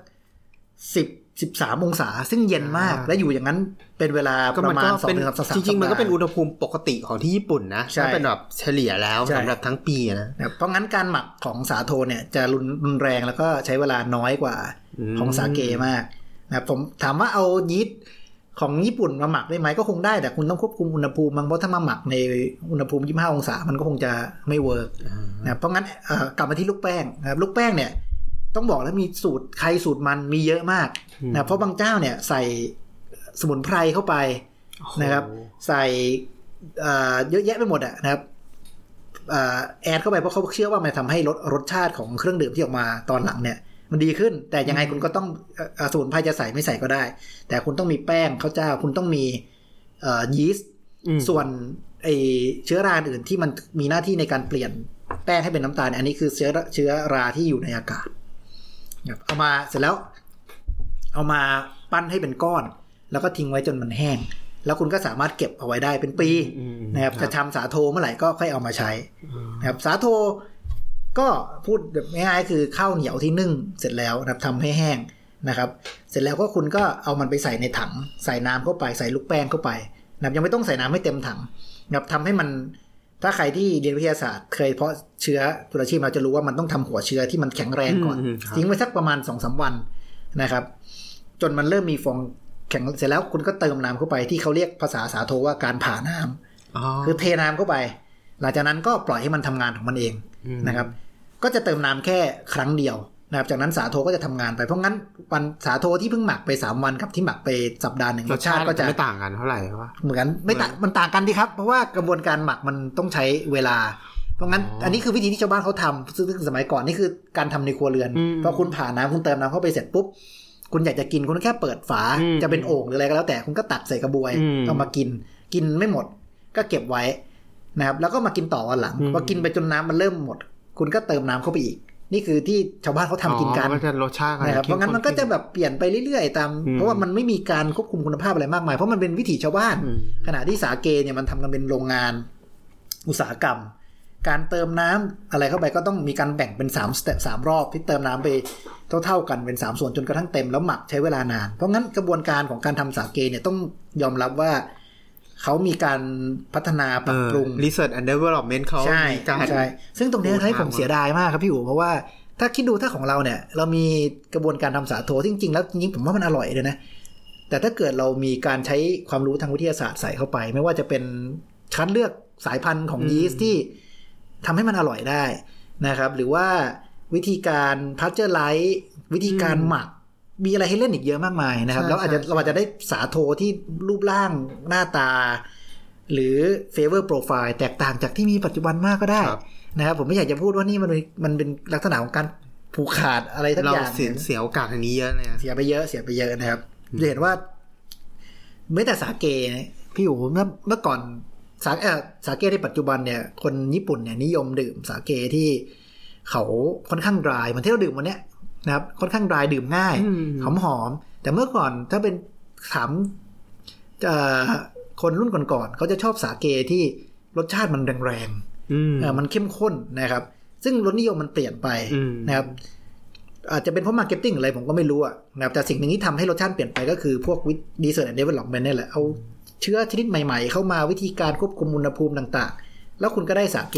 สิบ สิบสามองศา ซึ่งเย็นมาก และอยู่อย่างนั้นเป็นเวลาก็ปมันระมาก็ณสองเป็นถึงสามสัปดาห์จริงๆ มันก็เป็นอุณหภูมิปกติของที่ญี่ปุ่นนะใช่ถ้าเป็นแบบเฉลี่ยแล้วใช่สำหรับทั้งปีนะนะครับเพราะงั้นการหมักของสาโทเนี่ยจะรุนรุนแรงแล้วก็ใช้เวลาน้อยกว่าอืมของสาเกมากนะครับผมถามว่าเอายีสต์ของญี่ปุ่นมาหมักได้ไหมก็คงได้แต่คุณต้องควบคุมอุณหภูมิมั้งเพราะถ้ามาหมักในอุณหภูมิ 25 องศา มันก็คงจะไม่ work นะครับเพราะงั้นเอ่อกลับมาที่ลูกแป้งนะครับลูกแป้งเนี่ย ต้องบอกแล้วมีสูตรใครสูตรมันมีเยอะมากนะเพราะบางเจ้าเนี่ยใส่สมุนไพรเข้าไปนะครับ ใส่เอ่อเยอะแยะไปหมดอะนะครับเอ่อ add เข้าไปเพราะเขาเชื่อว่ามันทำให้รสรสชาติของเครื่องดื่มที่ออกมาตอนหลังเนี่ย มันดีขึ้นแต่ยังไงคุณก็ต้องเอ่อเอ่อสมุนไพรจะใส่ไม่ใส่ก็ได้ แต่คุณต้องมีแป้งข้าวเจ้า คุณต้องมีเอ่อยีสต์อืมส่วนไอเชื้อราอื่นที่มันมีหน้าที่ในการเปลี่ยนแป้งให้เป็นน้ำตาลเนี่ยอันนี้คือเชื้อเชื้อราที่อยู่ในอากาศนะครับ เอามาเสร็จแล้ว เอามาปั้นให้เป็นก้อน แล้วก็ทิ้งไว้จนมันแห้ง แล้วคุณก็สามารถเก็บเอาไว้ได้เป็นปีอืมนะครับครับจะทำสาโทเมื่อไหร่ก็ค่อยเอามาใช้นะครับสาโทก็พูดแบบง่ายๆคือข้าวเหนียวที่นึ่งเสร็จแล้วนะครับทำให้แห้งนะครับ เสร็จแล้วก็คุณก็เอามันไปใส่ในถัง ใส่น้ำเข้าไปใส่ลูกแป้งเข้าไปนะครับยังไม่ต้องใส่น้ำให้เต็มถังนะครับทำให้มัน ถ้าใครที่เรียนวิทยาศาสตร์ เคยเพาะเชื้อจุลชีพเราจะรู้ว่ามันต้องทำหัวเชื้อที่มันแข็งแรงก่อนอืมครับทิ้งไว้สักประมาณสองสาวันนะครับ จนมันเริ่มมีฟองแข็งเสร็จแล้วคุณก็เติมน้ำเข้าไปที่เขาเรียกภาษาสาโทว่าการผ่าน้ำอ๋อคือเทน้ำเข้าไป หลังจากนั้นก็ปล่อยให้มันทำงานของมันเองอืมนะครับ ก็จะเติมน้ำแค่ครั้งเดียว นะครับจากนั้นสาโทก็จะทำงานไปเพราะงั้นวันสาโทที่เพิ่งหมักไป 3 วันกับที่หมักไปสัปดาห์หนึ่งรรสสชาชาติติก็ก็จะจะไม่ต่างกันเท่าไหร่วะเหมือนไม่ต่างมันต่างกันดีครับ เพราะว่ากระบวนการหมักมันต้องใช้เวลา เพราะงั้นอ๋ออัอันนี้คือวิธีที่ชาวบ้านเขาทำซึ่งสมัยก่อนนี่คือการทำในครัวเรือนอืมพอคุณผ่าน้ำคุณเติมน้ำเข้าไปเสร็จปุ๊บคุณอยากจะกินคุณก็แค่เปิดฝาอืมจะเป็นโอ่งหรืออะไรก็แล้วแต่คุณก็ตักใส่กระบวยอืมเอามากิน กินไม่หมด ก็เก็บไว้นะครับ แล้วก็มากินต่อวันหลังอืมพอกินไปจนน้ำมันเริ่มหมด คุณก็เติมน้ำเข้าไปอีก นี่คือที่ชาวบ้านเขาทำกินกันอ๋อมันจะรสชาตินะครับเพราะงั้นมันก็จะแบบเปลี่ยนไปเรื่อยๆตามอืมเพราะว่ามันไม่มีการควบคุมคุณภาพอะไรมากมายเพราะมันเป็นวิถีชาวบ้านอืมขณะที่สาเกเนี่ยมันทำกันเป็นโรงงาน อุตสาหกรรม การเติมน้ำอะไรเข้าไปก็ต้องมีการแบ่งเป็นสามสเต็ปสามรอบที่เติมน้ำไปเท่าๆกันเป็นสามส่วนจนกระทั่งเต็มแล้วหมักใช้เวลานาน เพราะงั้นกระบวนการของการทำสาเกเนี่ยต้องยอมรับว่า เขามีการพัฒนาปรับปรุง research and development เขาใช่มีการใช่ ซึ่งตรงเนี้ยโอ้ทำให้ผมทางเสียดายมากครับพี่อู๋เพราะว่าถ้าคิดดูถ้าของเราเนี่ย เรามีกระบวนการทำสาโทที่จริง ๆ แล้วจริงๆผมว่ามันอร่อยเลยนะ แต่ถ้าเกิดเรามีการใช้ความรู้ทางวิทยาศาสตร์ใส่เข้าไป ไม่ว่าจะเป็นคัดเลือกสายพันธุ์ของยีสต์ที่ทำให้มันอร่อยได้นะครับ หรือว่าวิธีการ pasteurizeวิธีการหมัก มีอะไรให้เล่นอีกเยอะมากมายนะครับใช่แล้วอาจจะใช่เราอาจจะได้สาโทที่รูปร่างหน้าตา หรือ favor profile แตกต่างจากที่มีปัจจุบันมากก็ได้ครับนะครับผมไม่อยากจะพูดว่านี่มันเป็นมันเป็นลักษณะของการผูกขาดอะไรทั้งเราอย่างเสียเสียโอกาสทางนี้เยอะเลยนะเสียไปเยอะเสียไปเยอะนะครับจะเห็นว่าไม่แต่สาเกเนี่ยพี่อู๋เมื่อเมื่อก่อนสาเออสาเกในปัจจุบันเนี่ย คนญี่ปุ่นเนี่ยนิยมดื่มสาเกที่เขาค่อนข้าง dry เหมือนที่เราดื่มวันเนี้ย นะครับค่อนข้าง dry ดื่มง่ายอืมหอมหอมๆแต่เมื่อก่อนถ้าเป็นถามเอ่อคนรุ่นก่อนๆเขาจะชอบสาเกที่รสชาติมันแรงๆอืมเออมันเข้มข้นนะครับ ซึ่งรสนิยมมันเปลี่ยนไปอืมนะครับอาจจะเป็นเพราะ marketing อะไรผมก็ไม่รู้อะนะครับแต่สิ่งหนึ่งที่ทำให้รสชาติเปลี่ยนไปก็คือพวก research and development นี่แหละ เอาเชื้อชนิดใหม่ๆ เข้ามาวิธีการควบคุมอุณหภูมิต่างๆ แล้วคุณก็ได้สาเก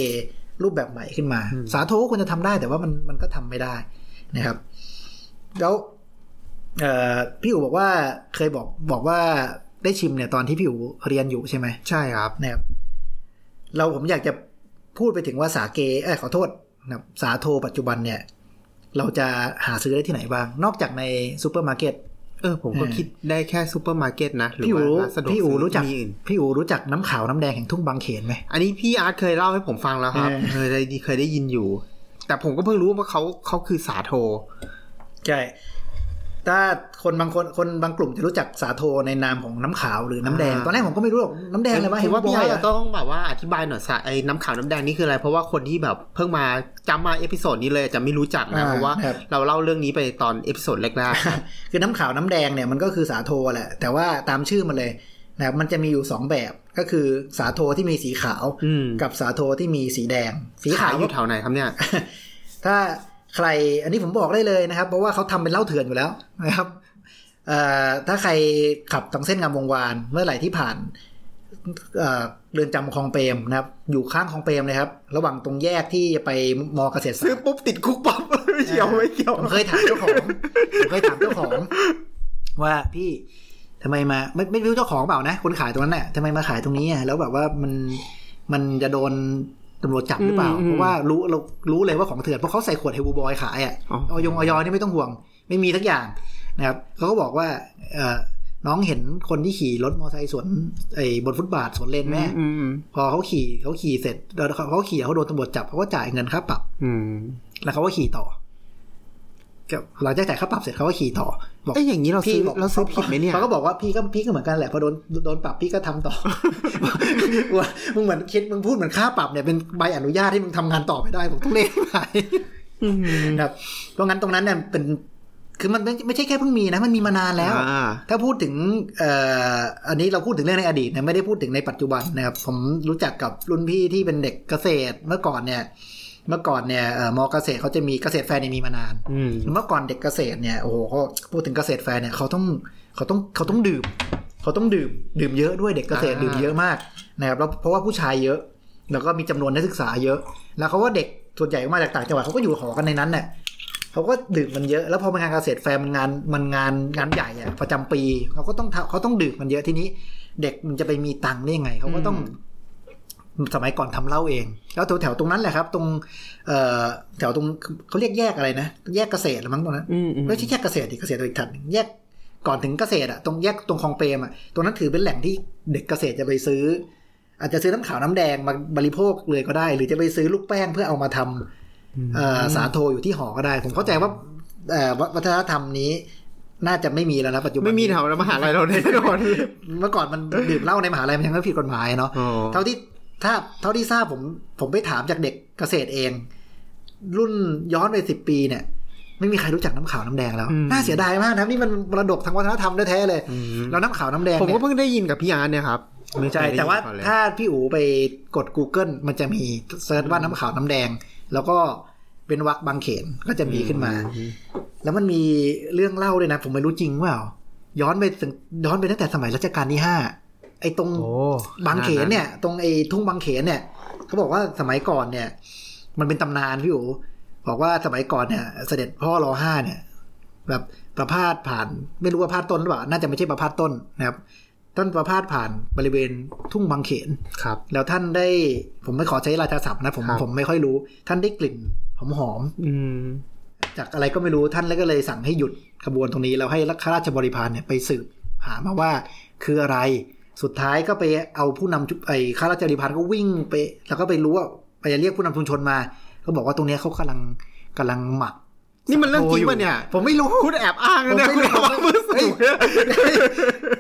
รูปแบบใหม่ขึ้นมา สาโทก็ควรจะทำได้แต่ว่ามันมันก็ทำไม่ได้นะครับ แล้วเอ่อพี่อู๋บอกว่าเคยบอกบอกว่าได้ชิมเนี่ยตอนที่พี่อู๋เรียนอยู่ใช่ไหมใช่ครับนะครับเราผมอยากจะพูดไปถึงว่าสาเกเออขอโทษนะครับสาโทปัจจุบันเนี่ย เราจะหาซื้อได้ที่ไหนบ้าง นอกจากในซูเปอร์มาร์เก็ตเออผมก็คิดได้แค่ซูเปอร์มาร์เก็ตนะหรือพี่อูว่าร้านสะดวกพี่อูซื้รู้จักมีอื่นพี่อูรู้จักน้ำขาวน้ำแดงแห่งทุ่งบางเขนไหมอันนี้พี่อาร์ตเคยเล่าให้ผมฟังแล้วครับเออเคยได้เคยได้ยินอยู่ แต่ผมก็เพิ่งรู้ว่าเขาเขาคือสาโท ใช่ถ้าคนบางคนคนบางกลุ่มจะรู้จักสาโทในนามของน้ำขาวหรือน้ำแดงอ่าตอนแรกผมก็ไม่รู้หรอกน้ำแดงอะไรวะผมว่าพี่อาร์ตเห็นต้องแบบว่าอธิบายหน่อยสะไอ้น้ำขาวน้ำแดงนี่คืออะไร เพราะว่าคนที่แบบเพิ่งมาจำมา episode นี้เลยจะไม่รู้จักนะเพราะว่าเราเล่าเรื่องนี้ไปตอน episode แรกๆครับคือน้ำขาวน้ำแดงเนี่ยมันก็คือสาโทแหละ แต่ว่าตามชื่อมันเลยนะครับมันจะมีอยู่สองแบบก็คือสาโทที่มีสีขาวอืมกับสาโทที่มีสีแดง สีขาขายวอยู่แถวไหนครับเนี่ยถ้า ใครอันนี้ผมบอกได้เลยนะครับ เพราะว่าเขาทำเป็นเหล้าเถื่อนอยู่แล้วนะครับเอ่อถ้าใครขับทางเส้นงามวงวานเมื่อไหร่ที่ผ่านเอ่อเรือนจำคลองเปรมนะครับ อยู่ข้างคลองเปรมเลยครับ ระหว่างตรงแยกที่จะไปมอเกษตรศาซื้สอตร์ปุ๊บติดคุกปั๊บไม่เกี่ยวไม่เกี่ยวผมเคยถามเจ้าของผมเคยถามเจ้าของ ว่าพี่ทำไมมาไม่ไม่รู้เจ้าของเปล่านะคนขายตรงนั้นน่ะทำไมมาขายตรงนี้อะแล้วแบบว่ามันมันจะโดน ตำรวจจับหรือเปล่าอืมอืมเพราะว่ารู้เรารู้เลยว่าของเถื่อนเพราะเขาใส่ขวดเฮบูบอยขายอะอ๋อออยงออยนี่ไม่ต้องห่วง ไม่มีทักอย่างนะครับเขาก็บอกว่าเออน้องเห็นคนที่ขี่รถมอเตอร์ไซค์สวนไอ้บนฟุตบาทสวนเลนแม่อืมอืมพอเขาขี่เขาขี่เสร็จแล้วเขาเขาขี่เขาโดนตำรวจจับเขาก็จ่ายเงินค่าปรับอืมแล้วเขาก็ขี่ต่อก็ หลังจากจ่ายค่าปรับเสร็จเขาก็ขี่ต่อบอกเอ้ยอย่างนี้เราซื้อบอกเราซื้อผิดไหมเนี่ยเขาก็บอกว่าพี่ก็พี่ก็เหมือนกันแหละพอโดนโดนปรับพี่ก็ทำต่อว่ามึงเหมือนคิดมึงพูดเหมือนค่าปรับเนี่ยเป็นใบอนุญาตที่มึงทำงานต่อไปได้ผมต้องเล่นไปอืมนะครับเพราะงั้นตรงนั้นเนี่ยเป็นคือมันไม่ไม่ใช่แค่เพิ่งมีนะมันมีมานานแล้วอ่าถ้าพูดถึงเอ่ออันนี้เราพูดถึงเรื่องในอดีตนะไม่ได้พูดถึงในปัจจุบันนะครับผมรู้จักกับรุ่นพี่ที่เป็นเด็กเกษตรเมื่อก่อนเนี่ย เมื่อก่อนเนี่ยเอ่อมอเกษตรเขาจะมีเกษตรแฟร์เนี่ยมีมานานอืมเมื่อก่อนเด็กเกษตรเนี่ยโอ้โหเขาพูดถึงเกษตรแฟร์เนี่ยเขาต้องเขาต้องเขาต้องดื่มเขาต้องดื่มดื่มเยอะด้วยเด็กเกษตรอ่าดื่มเยอะมากนะครับแล้วเพราะว่าผู้ชายเยอะ แล้วก็มีจำนวนนักศึกษาเยอะ แล้วเขาก็เด็กส่วนใหญ่ก็มาจากต่างจังหวัดเขาก็อยู่หอกันในนั้นเนี่ยเขาก็ดื่มมันเยอะแล้วพอมางานเกษตรแฟร์มันงานมันงานงานใหญ่อะประจำปีเขาก็ต้องทำเขาต้องดื่มมันเยอะทีนี้ เด็กมันจะไปมีตังค์ได้ยังไงเขาก็ต้อง สมัยก่อนทำเหล้าเอง แล้วแถวแถวๆตรงนั้นแหละครับ ตรงเอ่อแถวตรงเขาเรียกแยกอะไรนะ แยกเกษตรหรือมั้งตรงนั้นอืมอืมไม่ใช่แยกเกษตรดิเกษตรอีกถัดหนึ่งแยกก่อนถึงเกษตรอะตรงแยกตรงคลองเปรมอะตรงนั้นถือเป็นแหล่งที่เด็กเกษตรจะไปซื้อ อาจจะซื้อน้ำขาวน้ำแดงมาบริโภคเลยก็ได้ หรือจะไปซื้อลูกแป้งเพื่อเอามาทำเอ่อสาโทอยู่ที่หอก็ได้ ผมเข้าใจว่าเอ่อวัฒนธรรมนี้น่าจะไม่มีแล้วนะปัจจุบันไม่มีแถวมหาลัยเราแน่นอนเมื่อก่อนมันดื่มเหล้าในมหาลัยมันยังไม่ผิดกฎหมายเนาะอ๋อเท่าที่ ถ้าเท่าที่ทราบผมผมไปถามจากเด็กเกษตรเอง รุ่นย้อนไปสิบปีเนี่ย ไม่มีใครรู้จักน้ำขาวน้ำแดงแล้ว น่าเสียดายมากนะครับนี่มันมรดกทางวัฒนธรรมแท้ๆเลยอืมแล้วน้ำขาวน้ำแดงผมเนี่ก็ยเพิ่งได้ยินกับพี่อาร์ตเนี่ยครับไม่ใช่เคยได้ยินแต่ว่าก่อนเลยถ้าพี่อูไปกด Google มันจะมีเซิร์ชว่าน้ำขาวน้ำแดง แล้วก็เป็นวักบางเขนก็จะมีขึ้นมา แล้วมันมีเรื่องเล่าด้วยนะ ผมไม่รู้จริงเปล่าย้อนไปถึงย้อนไปตั้งแต่สมัยรัชกาลที่ห้า ไอ้ตรงโอ้บางเขนเนี่ย ตรงไอ้ทุ่งบางเขนเนี่ยเขาบอกว่าสมัยก่อนเนี่ย มันเป็นตำนานพี่อูบอกว่าสมัยก่อนเนี่ย เสด็จพ่อรอห้าเนี่ย แบบประพาสผ่าน ไม่รู้ว่าพาดต้นหรือเปล่า น่าจะไม่ใช่ประพาสต้นนะครับ ต้นประพาสผ่านบริเวณทุ่งบางเขนครับ แล้วท่านได้ผมไม่ขอใช้ราชาศัพท์นะผมครับผมไม่ค่อยรู้ ท่านได้กลิ่นหอมหอมๆอืมจากอะไรก็ไม่รู้ท่านแล้วก็เลยสั่งให้หยุดขบวนตรงนี้แล้วให้ข้าราชบริพารเนี่ยไปสืบหามาว่าคืออะไร สุดท้ายก็ไปเอาผู้นำชุไอ้ข้าราชบริพารก็วิ่งไป แล้วก็ไปรู้ว่าไปเรียกผู้นำชุมชนมาก็บอกว่าตรงเนี้ยเขากำลังกำลังหมักนี่มันเรื่องจริงโยู่ป่ะเนี่ย ผมไม่รู้คุณแอบอ้างนะเนี่ยผมคุณไม่แอบอ้างเพื่อสูงเนี่ย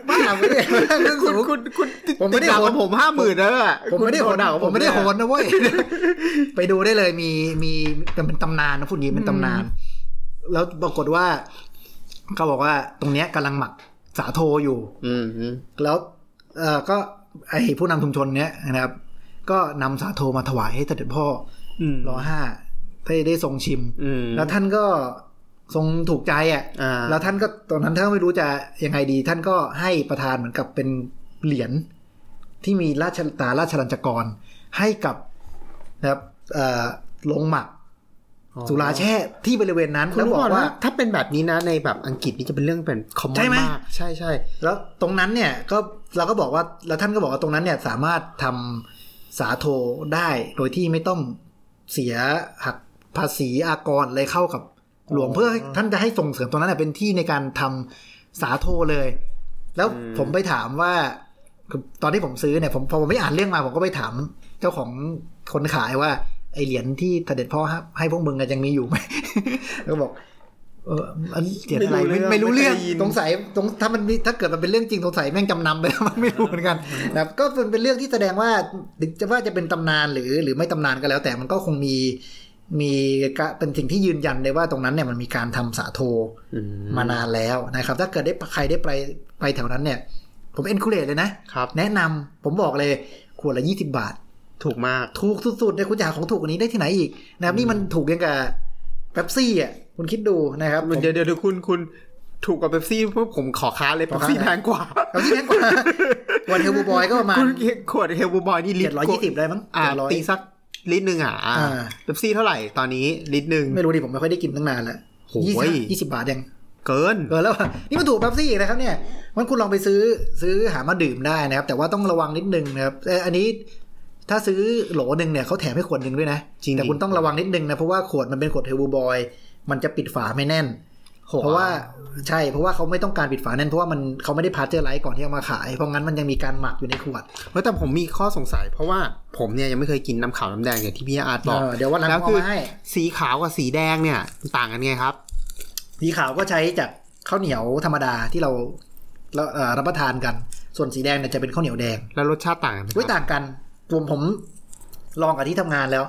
บ้าไม่ได้เรื่องคุสูณงคุณคุณติดผมไม่ได้ติดด่าโหกับนผมห้าหมื่นแล้วอะผมไม่ได้โหคุณนด่ากับผมไม่ได้โหนเนี่ยนะเว้ยไปดูได้เลยมีมีเป็นเป็นตำนานนะพูดงี้เป็นตำนาน แล้วปรากฏว่าเขาบอกว่าตรงเนี้ยกำลังหมักสาโทอยู่ อืมอืมแล้ว เออก็ไอผู้นำชุมชนเนี้ยนะครับ ก็นำสาโทมาถวายให้เสด็จพ่ออืมรอห้าได้ได้ทรงชิมอืมแล้วท่านก็ทรงถูกใจอะอ่าแล้วท่านก็ตอนนั้นท่านไม่รู้จะยังไงดี ท่านก็ให้ประธานเหมือนกับเป็นเหรียญที่มีราชตาราชลัญจกรให้กับนะครับเอ่อลงหมัก สุราแช่ที่บริเวณนั้นคุณแล้วรู้บอกก่อนว่าว่าถ้าเป็นแบบนี้นะในแบบอังกฤษนี่จะเป็นเรื่องเป็นคอมมอใช่นไหมมากใช่ใช่แล้วตรงนั้นเนี่ยก็เราก็บอกว่าแล้วท่านก็บอกว่าตรงนั้นเนี่ยสามารถทำสาโทได้โดยที่ไม่ต้องเสียหักภาษีอากรเลยเข้ากับหลวงเพื่อให้ท่านจะให้ส่งเสริมตรงนั้นนะเป็นที่ในการทำสาโทเลย แล้วผมไปถามว่าคือตอนที่ผมซื้อเนี่ยผมพอผมไม่อ่านเรื่องมาผมก็ไปถามเจ้าของคนขายว่า ไอเหรียญที่เสด็จพ่อให้ให้พวกมึงอะยังมีอยู่ไหมก็บอก เอออันเหรียญอะไรไม่ไม่รู้เรื่องสงสัยตรงถ้ามันมีถ้าเกิดมันเป็นเรื่องจริงสงสัยแม่งจำนำไปแล้วมันไม่รู้เหมือนกันนะครับก็เป็นเป็นเรื่องที่แสดงว่าจะว่าจะเป็นตำนานหรือหรือไม่ตำนานก็แล้ว แต่มันก็คงมีมีกะเป็นสิ่งที่ยืนยันได้ว่าตรงนั้นเนี่ยมันมีการทำสาโทอืมมานานแล้วนะครับ ถ้าเกิดได้ใครได้ไปไปแถวนั้นเนี่ย ผมเอ็นคูเลตเลยนะครับแนะนำผมบอกเลยขวดละยี่สิบาท ถูกมาก ถูกสุดๆเลยคุณจะหาของถูกกว่านี้ได้ที่ไหนอีกนะครับนี่มันถูกยังกับเป๊ปซี่อะคุณคิดดูนะครับผมเดี๋ยวเดี๋ยวเดี๋ยวคุณคุณถูกกว่าเป๊ปซี่พวกผมขอค้านเลยขเป๊อปค้านซี่แพงกว่าเป๊ปซี่แพงกว่าวันเฮลบูบอยก็ประมาณคุณขวดเฮลบูบอยนี่ลิเจ็ตดรร้อยยี่สิบได้มั้งอ่าเจ็ดร้อยตีสักลิตรหนึ่งอะอ่าอ่าเป๊ปซี่เท่าไหร่ตอนนี้ลิตรหนึ่งไม่รู้ดิผมไม่ค่อยได้กินตั้งนานแล้วโอ้ยยี่สิบยี่สิบบาทยังเกินเออแล้วอะนี่มันถูกเป๊ปซี่อีกนะครับเนี่ยมันคุณลองไปซื้อซื้อหามาดื่มได้นะครับ แต่ว่าต้องระวังนิดนึงนะครับเอ่ออันนี้ ถ้าซื้อโหลหนึ่งเนี่ยเขาแถมให้ขวดหนึ่งด้วยนะจริงดิแต่คุณต้องระวังนิดนึงนะเพราะว่าขวดมันเป็นขวด Hale's Blue Boy มันจะปิดฝาไม่แน่นโหเพราะว่าใช่เพราะว่าเขาไม่ต้องการปิดฝาแน่นเพราะว่ามันเขาไม่ได้ pasteurize ก่อนที่เอามาขาย เพราะงั้นมันยังมีการหมักอยู่ในขวดเฮ้ยแต่ผมมีข้อสงสัย เพราะว่าผมเนี่ยยังไม่เคยกินน้ำขาวน้ำแดงอย่างที่พี่อาร์ตบอกเออเดี๋ยววันหลังแล้วเอาคือมาให้สีขาวกับสีแดงเนี่ยต่างกันไงครับ สีขาวก็ใช้จากข้าวเหนียวธรรมดาที่เราเราเอ่อรับประทานกัน ส่วนสีแดงเนี่ยจะเป็นข้าวเหนียวแดงแล้วรสชาติต่างกันไหมคเว้ยรับต่างกัน ผมผมลองกับที่ทำงานแล้ว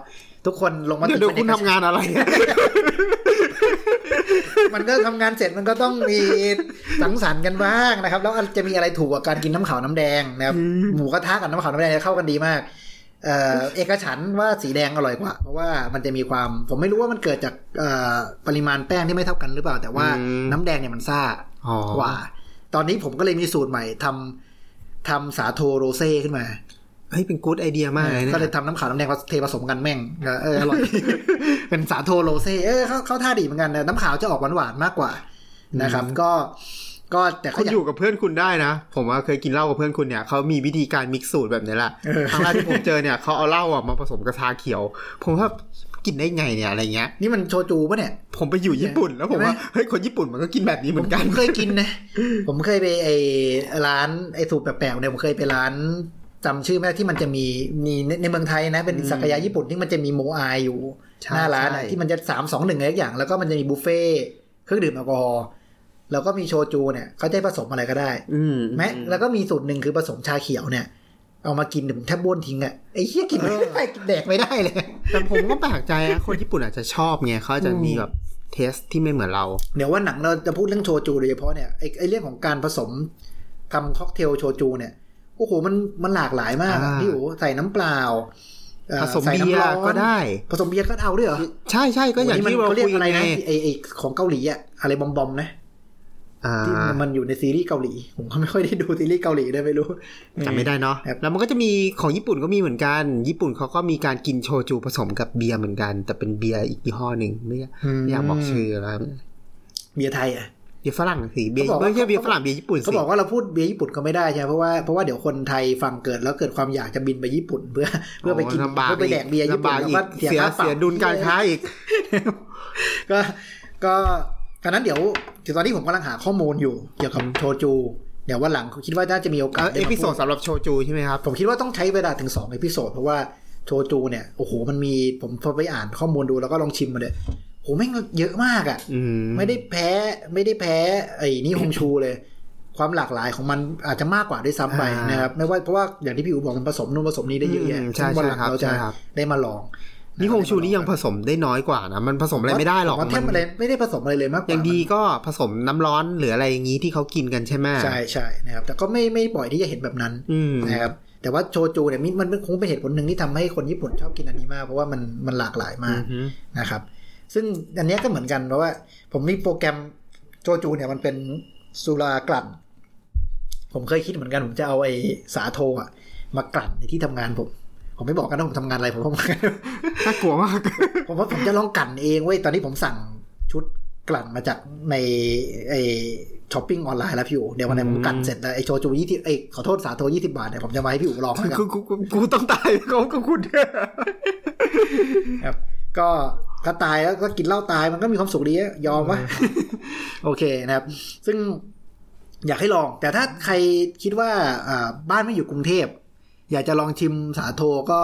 ทุกคนลงมาเดี๋ยวเดี๋ยวคุณทำงานอะไร มันก็ทำงานเสร็จมันก็ต้องมีสังสรรค์กันบ้างนะครับ แล้วจะมีอะไรถูกกว่าการกินน้ำขาวน้ำแดงนะครับหมูกระทะกับน้ำขาวน้ำแดงจะเข้ากันดีมากเอ่อเอกฉันท์ว่าสีแดงอร่อยกว่า เพราะว่ามันจะมีความผมไม่รู้ว่ามันเกิดจากเอ่อปริมาณแป้งที่ไม่เท่ากันหรือเปล่า แต่ว่าอืมน้ำแดงเนี่ยมันซ่าอ๋อกว่า ตอนนี้ผมก็เลยมีสูตรใหม่ทำทำสาโทโรเซ่ขึ้นมา เฮ้ยเป็นกู๊ดไอเดียมากเลยเนี่ยก็เลยทำน้ำขาวน้ำแดงเทผสมกันแม่งก็เอออร่อย เป็นสาโทโรเซ่เออเข้าเข้าท่าดีเหมือนกันนะน้ำขาวจะออกหวานๆมากกว่านะครับ ก็ก็แต่คุก็ณอยากอยู่กับเพื่อนคุณได้นะ ผมว่าเคยกินเหล้ากับเพื่อนคุณเนี่ยเขามีวิธีการมิกซ์สูตรแบบนี้แหละเออครั้งแรกที่ผมเจอเนี่ยเขาเอาเหล้าอะมาผสมกับชาเขียว ผมว่ากินได้ไงเนี่ยอะไรเงี้ย นี่มันโชจูปะเนี่ย ผมไปอยู่ญี่ปุ่นแล้วผมว่าเฮ้ยคนญี่ปุ่นมันก็กินแบบนี้เหมือนกันผมเคยกินนะ ผมเคยไปไอร้านไอสูตรแปลกๆเนี่ยผมเคยไปร้าน จำชื่อไม่ได้ที่มันจะมีมีในในเมืองไทยนะ เป็นสักยะญี่ปุ่นที่มันจะมีโมอายอยู่ใช่หน้าร้านอะใช่ที่มันจะสามสองหนึ่งอะไรอย่าง แล้วก็มันจะมีบุฟเฟ่ต์เครื่องดื่มแอลกอฮอล์แล้วก็มีโชจูเนี่ยเขาจะให้ผสมอะไรก็ได้ อืมแม้แล้วก็มีสูตรหนึ่งคือผสมชาเขียวเนี่ย เอามากินเดี๋ยวผมแทบบ้วนทิ้งอะไอ้เหี้ยกินไม่ได้แดกไม่ได้เลยแต่ผมก็แปลกใจนะคนญี่ปุ่นอาจจะชอบไงเขาจะมีแบบ taste ที่ไม่เหมือนเรา เดี๋ยววันหลังเราจะพูดเรื่องโชจูโดยเฉพาะเนี่ยไอ้ไอ้เรื่องของการผสมทำค็อกเทลโชจูเนี่ย โอ้โหมันมันหลากหลายมากอะอ่าพี่โอ้ใส่น้ำเปล่าเอ่อผสมใส่เบียร์น้ำยร้อนก็ได้ ผสมเบียร์ก็เอาด้วยเหรอ ใช่ใช่ก็อย่างโหนี่ที่มันเราเขาเรียกคุยอะไรไงนะไอ้ไอ้ของเกาหลีอะอะไร bomb bomb ๆนะอ่าที่มันอยู่ในซีรีส์เกาหลี ผมก็ไม่ค่อยได้ดูซีรีส์เกาหลีด้วยไม่รู้จำไม่ได้เนาะครับแล้วมันก็จะมีของญี่ปุ่นก็มีเหมือนกัน ญี่ปุ่นเขาก็มีการกินโชจูผสมกับเบียร์เหมือนกัน แต่เป็นเบียร์อีกยี่ห้อหนึ่งไม่ไม่อยากบอกชื่อแล้วเบียร์ไทยอะเบียร์ฝรั่งสิเบียร์เขาบอกว่าไม่ใช่เบียร์ฝรั่งเบียร์ญี่ปุ่นเขาสิบอกว่าเราพูดเบียร์ญี่ปุ่นก็ไม่ได้ใช่ไหมเพราะว่าเพราะว่าเดี๋ยวคนไทยฟังเกิดแล้วเกิดความอยากจะบินไปญี่ปุ่น เพื่อเพื่อไปกินลำบากเพื่อไปแดกเบียร์ญี่ปุ่นลำบากแล้วอีก็กเสียเสียค่าปรับเสียดุลการค้าอีก ก็ก็กันนั้นเดี๋ยวเดี๋ยวตอนนี้ผมกำลังหาข้อมูลอยู่เกี่ยวกับโชจู เดี๋ยววันหลังคิดว่าน่าจะมีโอกาส episode สำหรับโชจูใช่ไหมครับผมคิดว่าต้องใช้เวลาถึงสอง episode เพราะว่า โชจูเนี่ยโอ้โหมันมีผมพอไปอ่านข้อมูลดูแล้วก็ลองชิมมาเลยโหแม่งเยอะมากอะอืมไม่ได้แพ้ไม่ได้แพ้ไอ้นิฮงชูเลย ความหลากหลายของมันอาจจะมากกว่าด้วยซ้ำไปอ่านนะครับไม่ว่าเพราะว่าอย่างที่พี่อูบอกมันผสมนู่นผสมนี้ได้เยอะแยะอืมใช่ซึ่งวันหลังใช่ครับเราจะใช่ครับได้มาลองนี่ฮงชูนี่ยังผสมได้น้อยกว่านะมันผสมอะไรไม่ได้หรอกผมว่าแทบมันอะไรไม่ได้ผสมอะไรเลยมากกว่าอย่างดีก็ผสมน้ำร้อนหรืออะไรอย่างนี้ที่เขากินกันใช่ไหมใช่ใช่นะครับแต่ก็ไม่ไม่ปล่อยที่จะเห็นแบบนั้นอืมนะครับ แต่ว่าโชจูเนี่ยมันมันคงเป็นเหตุผลหนึ่งที่ทำให้คนญี่ปุ่นชอบกินอันนี้มาก เพราะว่ามันมันหลากหลายมากอือฮึนะครับ ซึ่งอันเนี้ยก็เหมือนกันเพราะว่า ผมมีโปรแกรมโชจูเนี่ยมันเป็นสุรากลั่น ผมเคยคิดเหมือนกัน ผมจะเอาไอ้สาโทอะ มากลั่นในที่ทำงานผมผมไม่บอกกันว่าผมทำงานอะไรผมผมน่ากลัวมากผมว่าผมจะลองกลั่นเองเว้ยตอนนี้ผมสั่งชุด กลั่นมาจากในไอช้อปปิ้งออนไลน์แล้วพี่อู๋เดี๋ยววันไหนผมกลั่นเสร็จแล้วไอโชจูยี่สิบไอขอโทษสาโทยี่สิบาทเนี่ยผมจะมาให้พี่อู๋ลองให้กูกูกูกูต้องตายเขาก็คุณครับก็ถ้าตายแล้วก็กินเหล้าตายมันก็มีความสุขดีอะยอมวะโอเคนะครับ ซึ่งอยากให้ลอง แต่ถ้าใครคิดว่าอ่าบ้านไม่อยู่กรุงเทพ อยากจะลองชิมสาโทก็